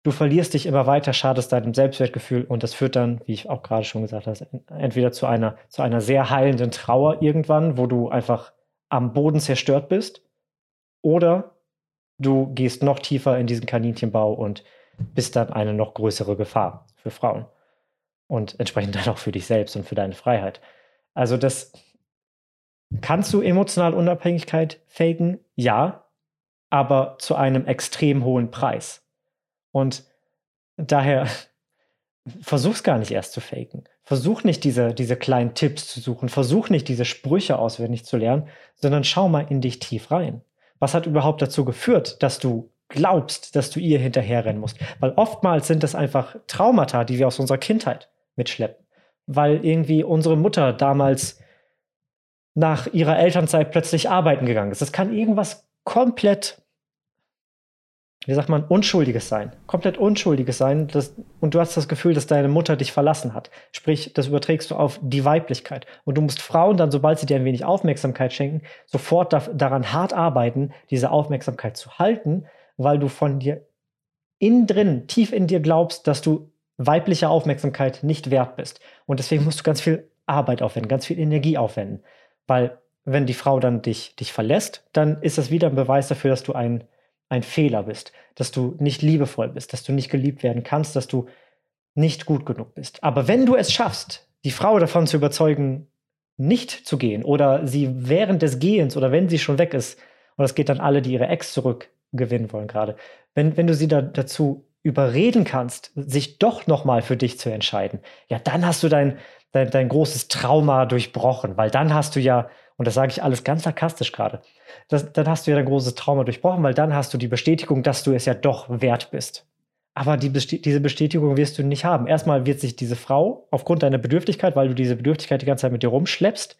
du verlierst dich immer weiter, schadest deinem Selbstwertgefühl und das führt dann, wie ich auch gerade schon gesagt habe, entweder zu einer, zu einer sehr heilenden Trauer irgendwann, wo du einfach am Boden zerstört bist, oder du gehst noch tiefer in diesen Kaninchenbau und bist dann eine noch größere Gefahr für Frauen und entsprechend dann auch für dich selbst und für deine Freiheit. Also das, Kannst du emotional Unabhängigkeit faken? Ja, aber zu einem extrem hohen Preis. Und daher versuch's gar nicht erst zu faken. Versuch nicht diese, diese kleinen Tipps zu suchen. Versuch nicht diese Sprüche auswendig zu lernen, sondern schau mal in dich tief rein. Was hat überhaupt dazu geführt, dass du glaubst, dass du ihr hinterherrennen musst. Weil oftmals sind das einfach Traumata, die wir aus unserer Kindheit mitschleppen. Weil irgendwie unsere Mutter damals nach ihrer Elternzeit plötzlich arbeiten gegangen ist. Das kann irgendwas komplett, wie sagt man, Unschuldiges sein. Komplett Unschuldiges sein. Das, und du hast das Gefühl, dass deine Mutter dich verlassen hat. Sprich, das überträgst du auf die Weiblichkeit. Und du musst Frauen dann, sobald sie dir ein wenig Aufmerksamkeit schenken, sofort da, daran hart arbeiten, diese Aufmerksamkeit zu halten, weil du von dir innen drin, tief in dir glaubst, dass du weibliche Aufmerksamkeit nicht wert bist. Und deswegen musst du ganz viel Arbeit aufwenden, ganz viel Energie aufwenden. Weil wenn die Frau dann dich, dich verlässt, dann ist das wieder ein Beweis dafür, dass du ein, ein Fehler bist, dass du nicht liebevoll bist, dass du nicht geliebt werden kannst, dass du nicht gut genug bist. Aber wenn du es schaffst, die Frau davon zu überzeugen, nicht zu gehen oder sie während des Gehens oder wenn sie schon weg ist, und das geht dann alle, die ihre Ex zurückgewinnen wollen gerade, wenn, wenn du sie da, dazu überreden kannst, sich doch nochmal für dich zu entscheiden, ja, dann hast du dein, dein, dein großes Trauma durchbrochen, weil dann hast du ja, und das sage ich alles ganz sarkastisch gerade, dann hast du ja dein großes Trauma durchbrochen, weil dann hast du die Bestätigung, dass du es ja doch wert bist. Aber die diese Bestätigung wirst du nicht haben. Erstmal wird sich diese Frau aufgrund deiner Bedürftigkeit, weil du diese Bedürftigkeit die ganze Zeit mit dir rumschleppst,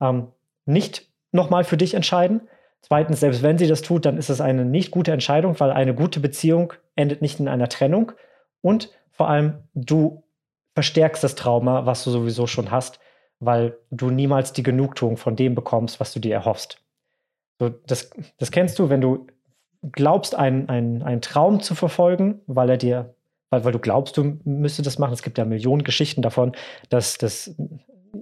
ähm, nicht nochmal für dich entscheiden. Zweitens, selbst wenn sie das tut, dann ist es eine nicht gute Entscheidung, weil eine gute Beziehung endet nicht in einer Trennung. Und vor allem, du verstärkst das Trauma, was du sowieso schon hast, weil du niemals die Genugtuung von dem bekommst, was du dir erhoffst. So, das, das kennst du, wenn du glaubst, einen, einen, einen Traum zu verfolgen, weil er dir, weil, weil du glaubst, du müsstest das machen. Es gibt ja Millionen Geschichten davon, dass, dass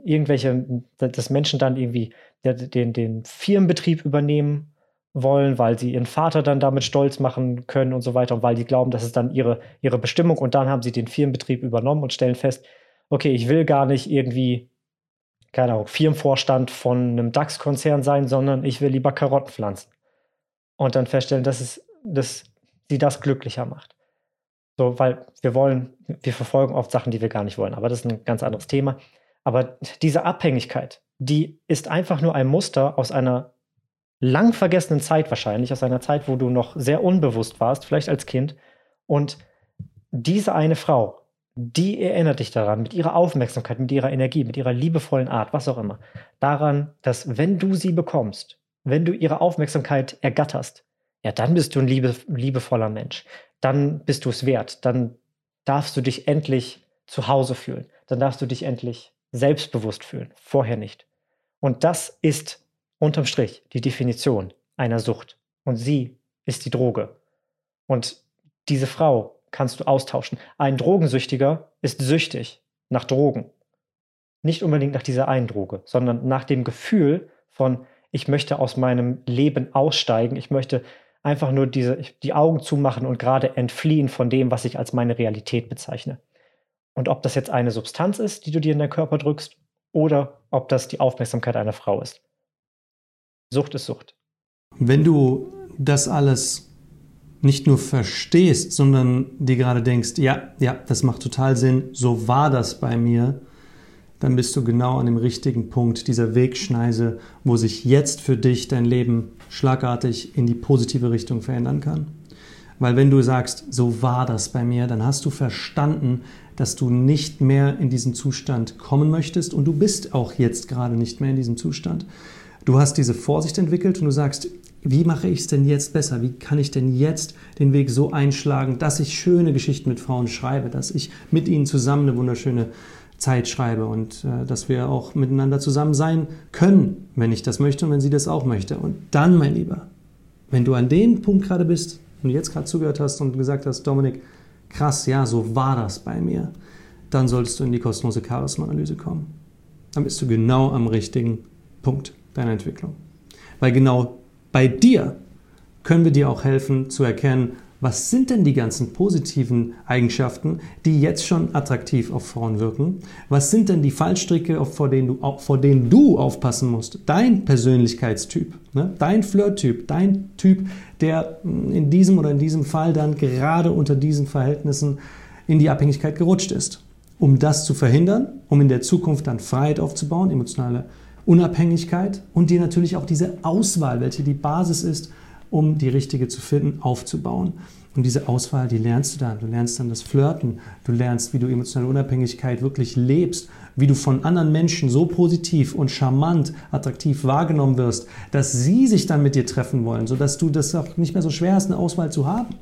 irgendwelche, dass Menschen dann irgendwie den, den Firmenbetrieb übernehmen wollen, weil sie ihren Vater dann damit stolz machen können und so weiter und weil die glauben, das ist dann ihre, ihre Bestimmung und dann haben sie den Firmenbetrieb übernommen und stellen fest, okay, ich will gar nicht irgendwie, keine Ahnung, Firmenvorstand von einem DAX-Konzern sein, sondern ich will lieber Karotten pflanzen. Und dann feststellen, dass, es, dass sie das glücklicher macht. So, weil wir wollen, wir verfolgen oft Sachen, die wir gar nicht wollen, aber das ist ein ganz anderes Thema. Aber diese Abhängigkeit, die ist einfach nur ein Muster aus einer lang vergessenen Zeit wahrscheinlich, aus einer Zeit, wo du noch sehr unbewusst warst, vielleicht als Kind. Und diese eine Frau, die erinnert dich daran, mit ihrer Aufmerksamkeit, mit ihrer Energie, mit ihrer liebevollen Art, was auch immer, daran, dass wenn du sie bekommst, wenn du ihre Aufmerksamkeit ergatterst, ja, dann bist du ein liebe, liebevoller Mensch. Dann bist du es wert. Dann darfst du dich endlich zu Hause fühlen. Dann darfst du dich endlich selbstbewusst fühlen, vorher nicht. Und das ist unterm Strich die Definition einer Sucht. Und sie ist die Droge. Und diese Frau kannst du austauschen. Ein Drogensüchtiger ist süchtig nach Drogen. Nicht unbedingt nach dieser einen Droge, sondern nach dem Gefühl von, ich möchte aus meinem Leben aussteigen, ich möchte einfach nur diese, die Augen zumachen und gerade entfliehen von dem, was ich als meine Realität bezeichne. Und ob das jetzt eine Substanz ist, die du dir in deinen Körper drückst, oder ob das die Aufmerksamkeit einer Frau ist. Sucht ist Sucht. Wenn du das alles nicht nur verstehst, sondern dir gerade denkst, ja, ja, das macht total Sinn, so war das bei mir, dann bist du genau an dem richtigen Punkt dieser Wegschneise, wo sich jetzt für dich dein Leben schlagartig in die positive Richtung verändern kann. Weil wenn du sagst, so war das bei mir, dann hast du verstanden, dass du nicht mehr in diesen Zustand kommen möchtest und du bist auch jetzt gerade nicht mehr in diesem Zustand. Du hast diese Vorsicht entwickelt und du sagst, wie mache ich es denn jetzt besser? Wie kann ich denn jetzt den Weg so einschlagen, dass ich schöne Geschichten mit Frauen schreibe, dass ich mit ihnen zusammen eine wunderschöne Zeit schreibe und äh, dass wir auch miteinander zusammen sein können, wenn ich das möchte und wenn sie das auch möchte. Und dann, mein Lieber, wenn du an dem Punkt gerade bist und jetzt gerade zugehört hast und gesagt hast, Dominik, krass, ja, so war das bei mir, dann solltest du in die kostenlose Charisma-Analyse kommen. Dann bist du genau am richtigen Punkt deiner Entwicklung. Weil genau bei dir können wir dir auch helfen zu erkennen, was sind denn die ganzen positiven Eigenschaften, die jetzt schon attraktiv auf Frauen wirken? Was sind denn die Fallstricke, vor denen du, vor denen du aufpassen musst? Dein Persönlichkeitstyp, ne? dein Flirttyp, dein Typ, der in diesem oder in diesem Fall dann gerade unter diesen Verhältnissen in die Abhängigkeit gerutscht ist. Um das zu verhindern, um in der Zukunft dann Freiheit aufzubauen, emotionale Unabhängigkeit und dir natürlich auch diese Auswahl, welche die Basis ist, um die richtige zu finden, aufzubauen. Und diese Auswahl, die lernst du dann. Du lernst dann das Flirten, du lernst, wie du emotionale Unabhängigkeit wirklich lebst, wie du von anderen Menschen so positiv und charmant, attraktiv wahrgenommen wirst, dass sie sich dann mit dir treffen wollen, sodass du das auch nicht mehr so schwer hast, eine Auswahl zu haben.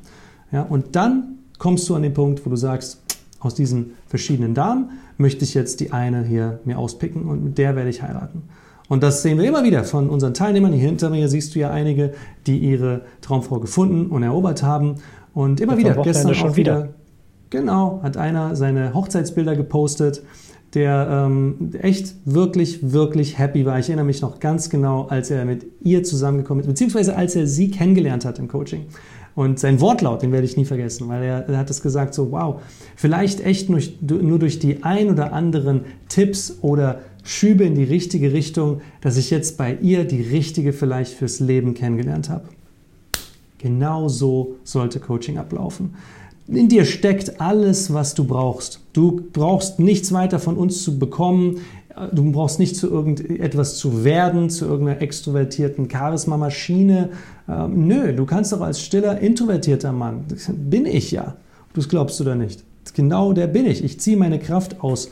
Ja, und dann kommst du an den Punkt, wo du sagst, aus diesen verschiedenen Damen möchte ich jetzt die eine hier mir auspicken und mit der werde ich heiraten. Und das sehen wir immer wieder von unseren Teilnehmern. Hier hinter mir siehst du ja einige, die ihre Traumfrau gefunden und erobert haben. Und immer wieder, gestern schon wieder. wieder. Genau, hat einer seine Hochzeitsbilder gepostet, der ähm, echt wirklich, wirklich happy war. Ich erinnere mich noch ganz genau, als er mit ihr zusammengekommen ist, beziehungsweise als er sie kennengelernt hat im Coaching. Und sein Wortlaut, den werde ich nie vergessen, weil er, er hat es gesagt so, wow, vielleicht echt nur, nur durch die ein oder anderen Tipps oder Schübe in die richtige Richtung, dass ich jetzt bei ihr die richtige vielleicht fürs Leben kennengelernt habe. Genau so sollte Coaching ablaufen. In dir steckt alles, was du brauchst. Du brauchst nichts weiter von uns zu bekommen. Du brauchst nicht zu irgendetwas zu werden, zu irgendeiner extrovertierten Charisma-Maschine. Ähm, nö, du kannst doch als stiller, introvertierter Mann, das bin ich ja. Das glaubst du da nicht. Genau der bin ich. Ich ziehe meine Kraft aus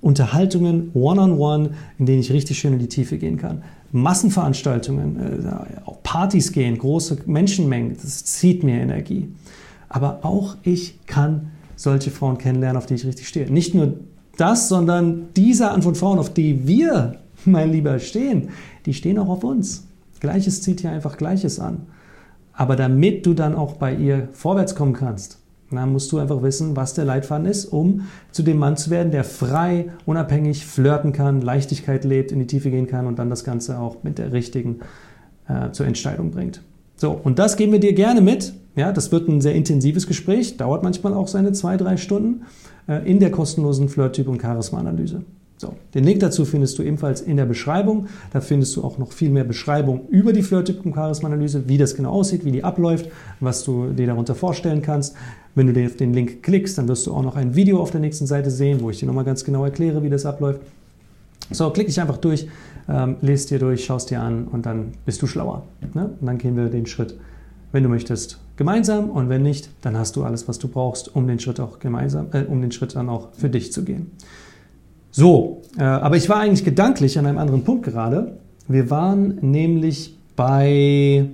Unterhaltungen one-on-one, -on -one, in denen ich richtig schön in die Tiefe gehen kann. Massenveranstaltungen, äh, auch Partys gehen, große Menschenmengen, das zieht mir Energie. Aber auch ich kann solche Frauen kennenlernen, auf die ich richtig stehe. Nicht nur das, sondern diese Art von Frauen, auf die wir, mein Lieber, stehen, die stehen auch auf uns. Gleiches zieht hier einfach Gleiches an. Aber damit du dann auch bei ihr vorwärts kommen kannst, dann musst du einfach wissen, was der Leitfaden ist, um zu dem Mann zu werden, der frei, unabhängig flirten kann, Leichtigkeit lebt, in die Tiefe gehen kann und dann das Ganze auch mit der richtigen äh, zur Entscheidung bringt. So, und das geben wir dir gerne mit. Ja, das wird ein sehr intensives Gespräch, dauert manchmal auch seine zwei, drei Stunden in der kostenlosen Flirt-Typ- und Charisma-Analyse. So, den Link dazu findest du ebenfalls in der Beschreibung. Da findest du auch noch viel mehr Beschreibung über die Flirt-Typ- und Charisma-Analyse, wie das genau aussieht, wie die abläuft, was du dir darunter vorstellen kannst. Wenn du auf den Link klickst, dann wirst du auch noch ein Video auf der nächsten Seite sehen, wo ich dir nochmal ganz genau erkläre, wie das abläuft. So, klick dich einfach durch, ähm, lest dir durch, schaust dir an und dann bist du schlauer. Ne? Und dann gehen wir den Schritt, wenn du möchtest, gemeinsam und wenn nicht, dann hast du alles, was du brauchst, um den Schritt auch gemeinsam, äh, um den Schritt dann auch für dich zu gehen. So, äh, aber ich war eigentlich gedanklich an einem anderen Punkt gerade. Wir waren nämlich bei,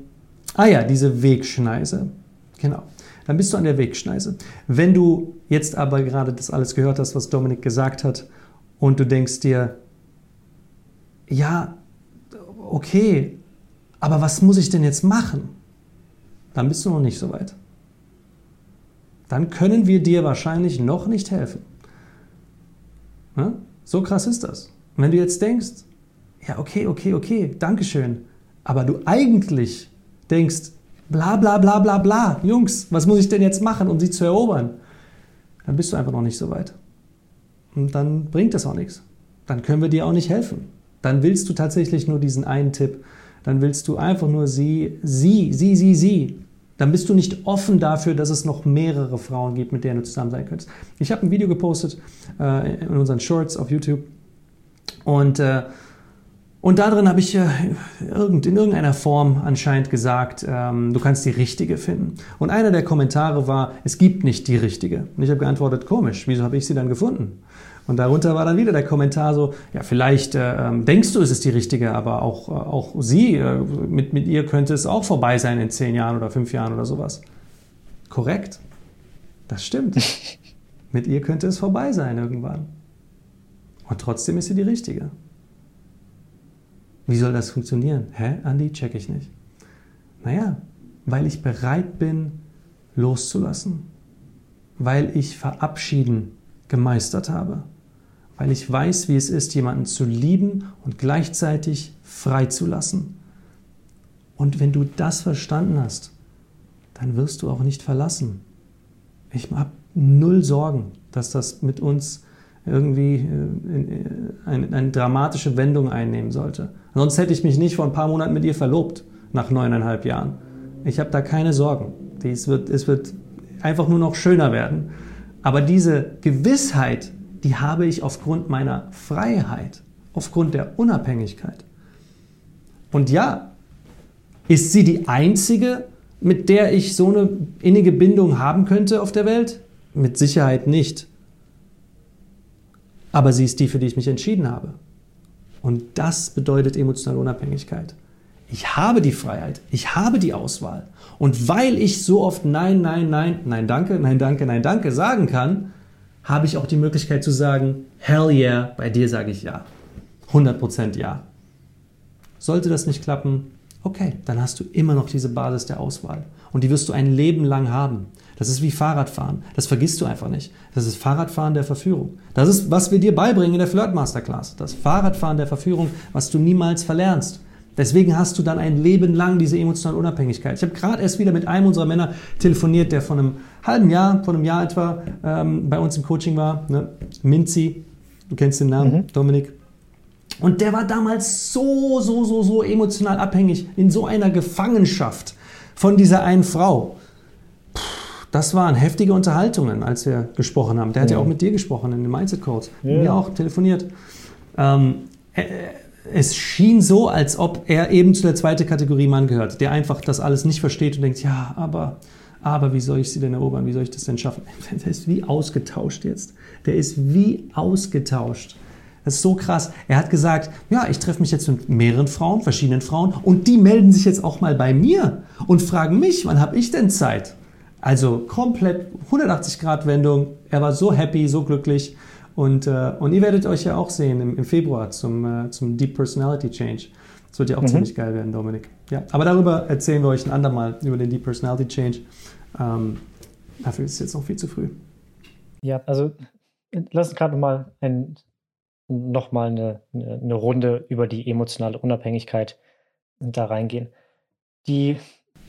ah ja, diese Wegschneise. Genau dann bist du an der Wegschneise. Wenn du jetzt aber gerade das alles gehört hast, was Dominik gesagt hat, und du denkst dir, ja, okay, aber was muss ich denn jetzt machen? Dann bist du noch nicht so weit. Dann können wir dir wahrscheinlich noch nicht helfen. Ja? So krass ist das. Und wenn du jetzt denkst, ja, okay, okay, okay, Dankeschön, aber du eigentlich denkst, Bla bla bla bla bla. Jungs, was muss ich denn jetzt machen, um sie zu erobern? Dann bist du einfach noch nicht so weit. Und dann bringt das auch nichts. Dann können wir dir auch nicht helfen. Dann willst du tatsächlich nur diesen einen Tipp. Dann willst du einfach nur sie, sie, sie, sie, sie. Dann bist du nicht offen dafür, dass es noch mehrere Frauen gibt, mit denen du zusammen sein könntest. Ich habe ein Video gepostet äh, in unseren Shorts auf YouTube und äh, und darin habe ich äh, in irgendeiner Form anscheinend gesagt, ähm, du kannst die richtige finden. Und einer der Kommentare war, es gibt nicht die richtige. Und ich habe geantwortet, komisch, wieso habe ich sie dann gefunden? Und darunter war dann wieder der Kommentar so, ja, vielleicht äh, ähm, denkst du, es ist die richtige, aber auch, äh, auch sie, äh, mit, mit ihr könnte es auch vorbei sein in zehn Jahren oder fünf Jahren oder sowas. Korrekt. Das stimmt. mit ihr könnte es vorbei sein irgendwann. Und trotzdem ist sie die richtige. Wie soll das funktionieren? Hä, Andi? Check ich nicht. Naja, weil ich bereit bin, loszulassen. Weil ich Verabschieden gemeistert habe. Weil ich weiß, wie es ist, jemanden zu lieben und gleichzeitig freizulassen. Und wenn du das verstanden hast, dann wirst du auch nicht verlassen. Ich habe null Sorgen, dass das mit uns irgendwie äh, eine, eine, dramatische Wendung einnehmen sollte. Sonst hätte ich mich nicht vor ein paar Monaten mit ihr verlobt, nach neuneinhalb Jahren. Ich habe da keine Sorgen. Dies wird, es wird einfach nur noch schöner werden. Aber diese Gewissheit, die habe ich aufgrund meiner Freiheit, aufgrund der Unabhängigkeit. Und ja, Ist sie die einzige, mit der ich so eine innige Bindung haben könnte auf der Welt? Mit Sicherheit nicht. Aber sie ist die, für die ich mich entschieden habe. Und das bedeutet emotionale Unabhängigkeit. Ich habe die Freiheit, ich habe die Auswahl. Und weil ich so oft Nein, Nein, Nein, Nein, danke, Nein, danke, Nein, danke sagen kann, habe ich auch die Möglichkeit zu sagen, Hell yeah, bei dir sage ich ja. 100% ja. Sollte das nicht klappen, okay, dann hast du immer noch diese Basis der Auswahl. Und die wirst du ein Leben lang haben. Das ist wie Fahrradfahren. Das vergisst du einfach nicht. Das ist Fahrradfahren der Verführung. Das ist, was wir dir beibringen in der Flirt Masterclass. Das Fahrradfahren der Verführung, was du niemals verlernst. Deswegen hast du dann ein Leben lang diese emotionale Unabhängigkeit. Ich habe gerade erst wieder mit einem unserer Männer telefoniert, der vor einem halben Jahr, vor einem Jahr etwa ähm, bei uns im Coaching war. Ne? Minzi, du kennst den Namen, mhm. Dominik. Und der war damals so, so, so, so emotional abhängig, in so einer Gefangenschaft von dieser einen Frau. Das waren heftige Unterhaltungen, als wir gesprochen haben. Der hat ja, ja auch mit dir gesprochen in den Mindset Codes. Ja. Mir auch telefoniert. Ähm, äh, es schien so, als ob er eben zu der zweiten Kategorie Mann gehört, der einfach das alles nicht versteht und denkt, ja, aber, aber wie soll ich sie denn erobern? Wie soll ich das denn schaffen? Der ist wie ausgetauscht jetzt. Der ist wie ausgetauscht. Das ist so krass. Er hat gesagt, ja, ich treffe mich jetzt mit mehreren Frauen, verschiedenen Frauen, und die melden sich jetzt auch mal bei mir und fragen mich, wann habe ich denn Zeit? Also komplett 180 Grad Wendung. Er war so happy, so glücklich. Und, äh, und ihr werdet euch ja auch sehen im, im Februar zum, äh, zum Deep Personality Change. Das wird ja auch mhm. ziemlich geil werden, Dominik. Ja, aber darüber erzählen wir euch ein andermal, über den Deep Personality Change. Ähm, dafür ist es jetzt noch viel zu früh. Ja, also lass uns gerade mal ein, noch mal eine, eine Runde über die emotionale Unabhängigkeit da reingehen. Die,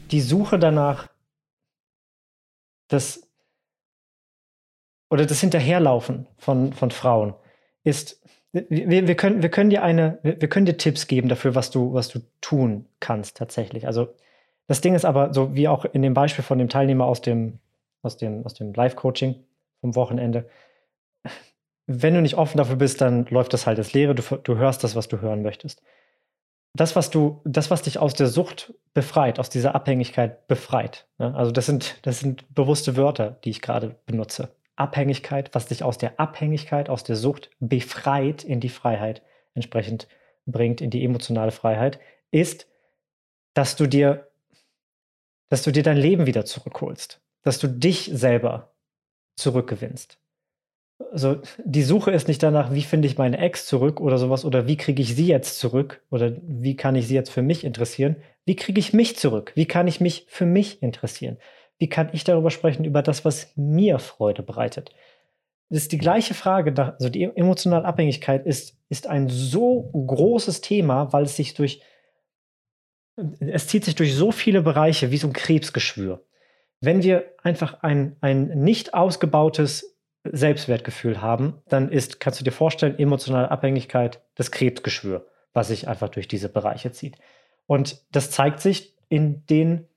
die Suche danach, das oder das Hinterherlaufen von, von Frauen ist, wir, wir, können, wir können dir eine, wir, können dir Tipps geben dafür, was du, was du tun kannst tatsächlich. Also das Ding ist aber, so wie auch in dem Beispiel von dem Teilnehmer aus dem, aus dem, aus dem Live-Coaching vom Wochenende, wenn du nicht offen dafür bist, dann läuft das halt als Lehre, du, du hörst das, was du hören möchtest das, was du, das, was dich aus der Sucht befreit, aus dieser Abhängigkeit befreit. Ne? Also das sind, das sind bewusste Wörter, die ich gerade benutze. Abhängigkeit, was dich aus der Abhängigkeit, aus der Sucht befreit in die Freiheit, entsprechend bringt, in die emotionale Freiheit, ist, dass du dir, dass du dir dein Leben wieder zurückholst, dass du dich selber zurückgewinnst also die Suche ist nicht danach, wie finde ich meine Ex zurück oder sowas oder wie kriege ich sie jetzt zurück oder wie kann ich sie jetzt für mich interessieren? Wie kriege ich mich zurück? Wie kann ich mich für mich interessieren? Wie kann ich darüber sprechen, über das, was mir Freude bereitet? Das ist die gleiche Frage. Also die emotionale Abhängigkeit ist, ist ein so großes Thema, weil es sich durch, es zieht sich durch so viele Bereiche wie so ein Krebsgeschwür. Wenn wir einfach ein, ein nicht ausgebautes Selbstwertgefühl haben, dann ist, kannst du dir vorstellen, emotionale Abhängigkeit das Krebsgeschwür, was sich einfach durch diese Bereiche zieht. Und das zeigt sich in den,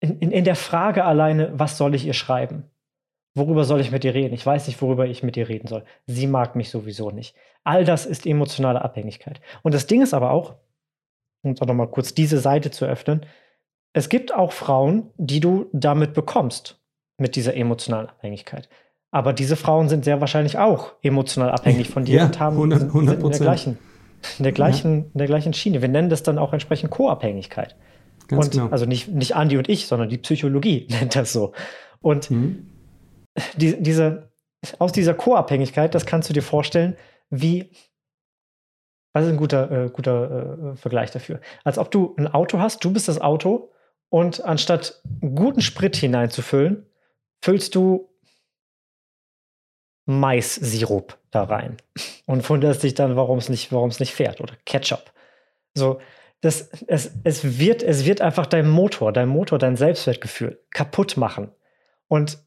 in, in, in der Frage alleine, was soll ich ihr schreiben? Worüber soll ich mit ihr reden? Ich weiß nicht, worüber ich mit ihr reden soll. Sie mag mich sowieso nicht. All das ist emotionale Abhängigkeit. Und das Ding ist aber auch, um auch nochmal kurz diese Seite zu öffnen, es gibt auch Frauen, die du damit bekommst, mit dieser emotionalen Abhängigkeit. Aber diese Frauen sind sehr wahrscheinlich auch emotional abhängig von dir ja, und haben 100, 100 in der gleichen, in der gleichen, ja. in der gleichen Schiene. Wir nennen das dann auch entsprechend Co-Abhängigkeit. Ganz und genau. also nicht, nicht Andi und ich, sondern die Psychologie nennt das so. Und mhm. die, diese, aus dieser Co-Abhängigkeit, das kannst du dir vorstellen, wie, was ist ein guter, äh, guter äh, Vergleich dafür? Als ob du ein Auto hast, du bist das Auto und anstatt guten Sprit hineinzufüllen, füllst du Mais-Sirup da rein und wunderst dich dann, warum es nicht, nicht fährt oder Ketchup. So, das, es, es, wird, es wird einfach dein Motor, dein Motor, dein Selbstwertgefühl kaputt machen. Und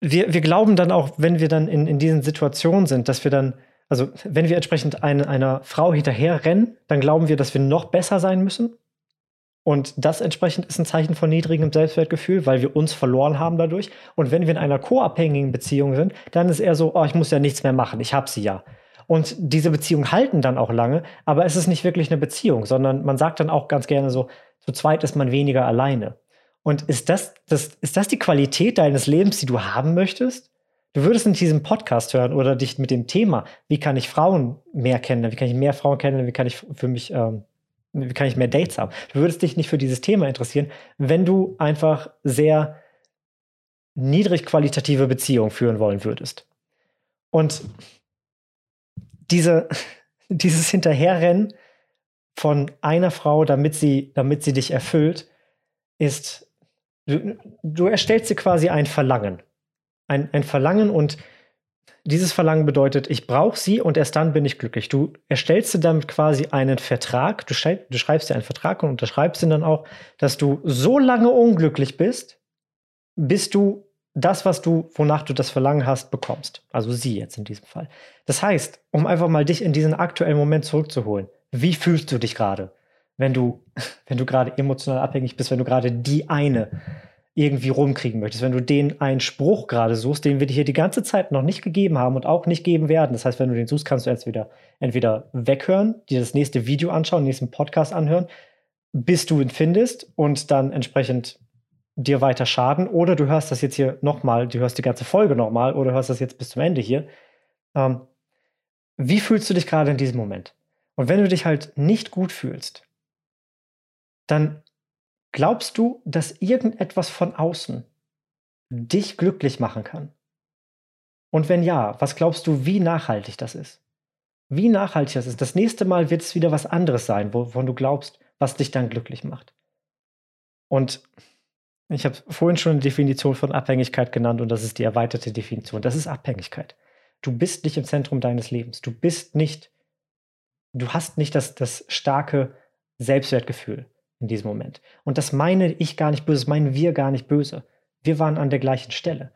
wir, wir glauben dann auch, wenn wir dann in, in diesen Situationen sind, dass wir dann, also wenn wir entsprechend eine, einer Frau hinterher rennen, dann glauben wir, dass wir noch besser sein müssen und das entsprechend ist ein Zeichen von niedrigem Selbstwertgefühl, weil wir uns verloren haben dadurch. Und wenn wir in einer co-abhängigen Beziehung sind, dann ist eher so, oh, ich muss ja nichts mehr machen, ich habe sie ja. Und diese Beziehungen halten dann auch lange, aber es ist nicht wirklich eine Beziehung, sondern man sagt dann auch ganz gerne so, zu zweit ist man weniger alleine. Und ist das, das, ist das die Qualität deines Lebens, die du haben möchtest? Du würdest in diesem Podcast hören oder dich mit dem Thema, wie kann ich Frauen mehr kennenlernen, wie kann ich mehr Frauen kennenlernen, wie kann ich für mich, ähm, wie kann ich mehr Dates haben? Du würdest dich nicht für dieses Thema interessieren, wenn du einfach sehr niedrig qualitative Beziehungen führen wollen würdest. Und diese, dieses Hinterherrennen von einer Frau, damit sie, damit sie dich erfüllt, ist, du, du erstellst dir quasi ein Verlangen. Ein, ein Verlangen und dieses Verlangen bedeutet, ich brauche sie und erst dann bin ich glücklich. Du erstellst dir damit quasi einen Vertrag, du, schrei du schreibst dir einen Vertrag und unterschreibst ihn dann auch, dass du so lange unglücklich bist, bis du das, was du, wonach du das Verlangen hast, bekommst. Also sie jetzt in diesem Fall. Das heißt, um einfach mal dich in diesen aktuellen Moment zurückzuholen, wie fühlst du dich gerade, wenn du, wenn du gerade emotional abhängig bist, wenn du gerade die eine irgendwie rumkriegen möchtest, wenn du den einen Spruch gerade suchst, den wir dir hier die ganze Zeit noch nicht gegeben haben und auch nicht geben werden. Das heißt, wenn du den suchst, kannst du entweder, entweder weghören, dir das nächste Video anschauen, den nächsten Podcast anhören, bis du ihn findest und dann entsprechend dir weiter schaden oder du hörst das jetzt hier nochmal, du hörst die ganze Folge nochmal oder hörst das jetzt bis zum Ende hier. Ähm, wie fühlst du dich gerade in diesem Moment? Und wenn du dich halt nicht gut fühlst, dann glaubst du, dass irgendetwas von außen dich glücklich machen kann? Und wenn ja, was glaubst du, wie nachhaltig das ist? Wie nachhaltig das ist? Das nächste Mal wird es wieder was anderes sein, wovon du glaubst, was dich dann glücklich macht. Und ich habe vorhin schon eine Definition von Abhängigkeit genannt und das ist die erweiterte Definition. Das ist Abhängigkeit. Du bist nicht im Zentrum deines Lebens. Du bist nicht, du hast nicht das, das starke Selbstwertgefühl in diesem Moment. Und das meine ich gar nicht böse, das meinen wir gar nicht böse. Wir waren an der gleichen Stelle.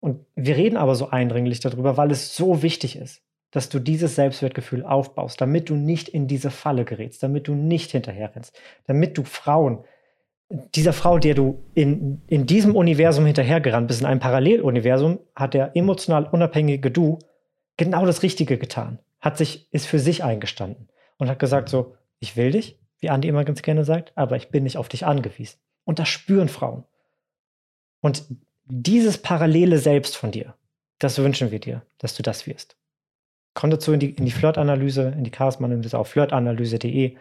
Und wir reden aber so eindringlich darüber, weil es so wichtig ist, dass du dieses Selbstwertgefühl aufbaust, damit du nicht in diese Falle gerätst, damit du nicht hinterherrennst, damit du Frauen dieser Frau, der du in, in diesem Universum hinterhergerannt bist, in einem Paralleluniversum, hat der emotional unabhängige Du genau das Richtige getan. Hat sich, ist für sich eingestanden und hat gesagt so, ich will dich, wie Andi immer ganz gerne sagt, aber ich bin nicht auf dich angewiesen. Und das spüren Frauen. Und dieses parallele Selbst von dir, das wünschen wir dir, dass du das wirst. Komm dazu in die, in die Flirtanalyse, in die Charisma-Analyse auf flirtanalyse.de,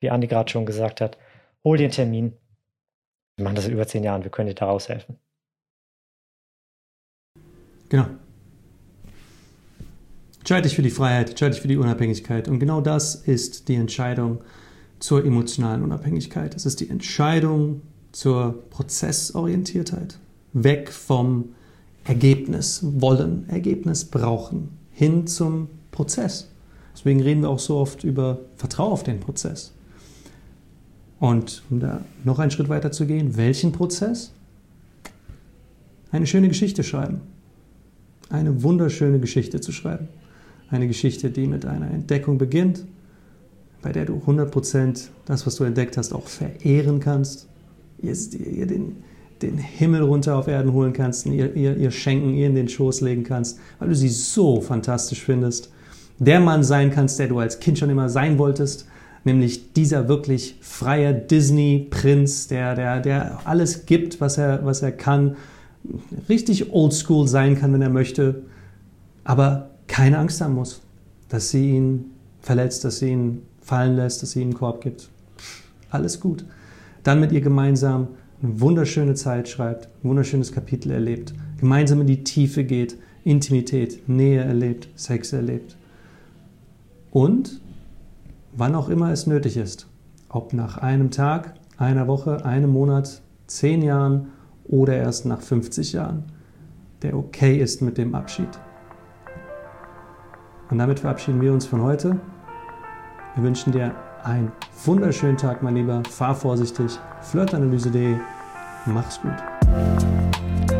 wie Andi gerade schon gesagt hat. Hol dir einen Termin, wir machen das seit über zehn Jahren, wir können dir da raushelfen. Genau. Entscheide dich für die Freiheit, entscheide dich für die Unabhängigkeit. Und genau das ist die Entscheidung zur emotionalen Unabhängigkeit. Es ist die Entscheidung zur Prozessorientiertheit. Weg vom Ergebnis wollen, Ergebnis brauchen, hin zum Prozess. Deswegen reden wir auch so oft über Vertrauen auf den Prozess. Und um da noch einen Schritt weiter zu gehen, welchen Prozess? Eine schöne Geschichte schreiben. Eine wunderschöne Geschichte zu schreiben. Eine Geschichte, die mit einer Entdeckung beginnt, bei der du 100% das, was du entdeckt hast, auch verehren kannst. Ihr, ihr den, den Himmel runter auf Erden holen kannst, ihr, ihr, ihr schenken, ihr in den Schoß legen kannst, weil du sie so fantastisch findest. Der Mann sein kannst, der du als Kind schon immer sein wolltest nämlich dieser wirklich freie Disney-Prinz, der, der, der alles gibt, was er, was er kann, richtig oldschool sein kann, wenn er möchte, aber keine Angst haben muss, dass sie ihn verletzt, dass sie ihn fallen lässt, dass sie ihm einen Korb gibt. Alles gut. Dann mit ihr gemeinsam eine wunderschöne Zeit schreibt, ein wunderschönes Kapitel erlebt, gemeinsam in die Tiefe geht, Intimität, Nähe erlebt, Sex erlebt. Und wann auch immer es nötig ist. Ob nach einem Tag, einer Woche, einem Monat, zehn Jahren oder erst nach 50 Jahren, der okay ist mit dem Abschied. Und damit verabschieden wir uns von heute. Wir wünschen dir einen wunderschönen Tag, mein Lieber. Fahr vorsichtig. Flirtanalyse.de. Mach's gut.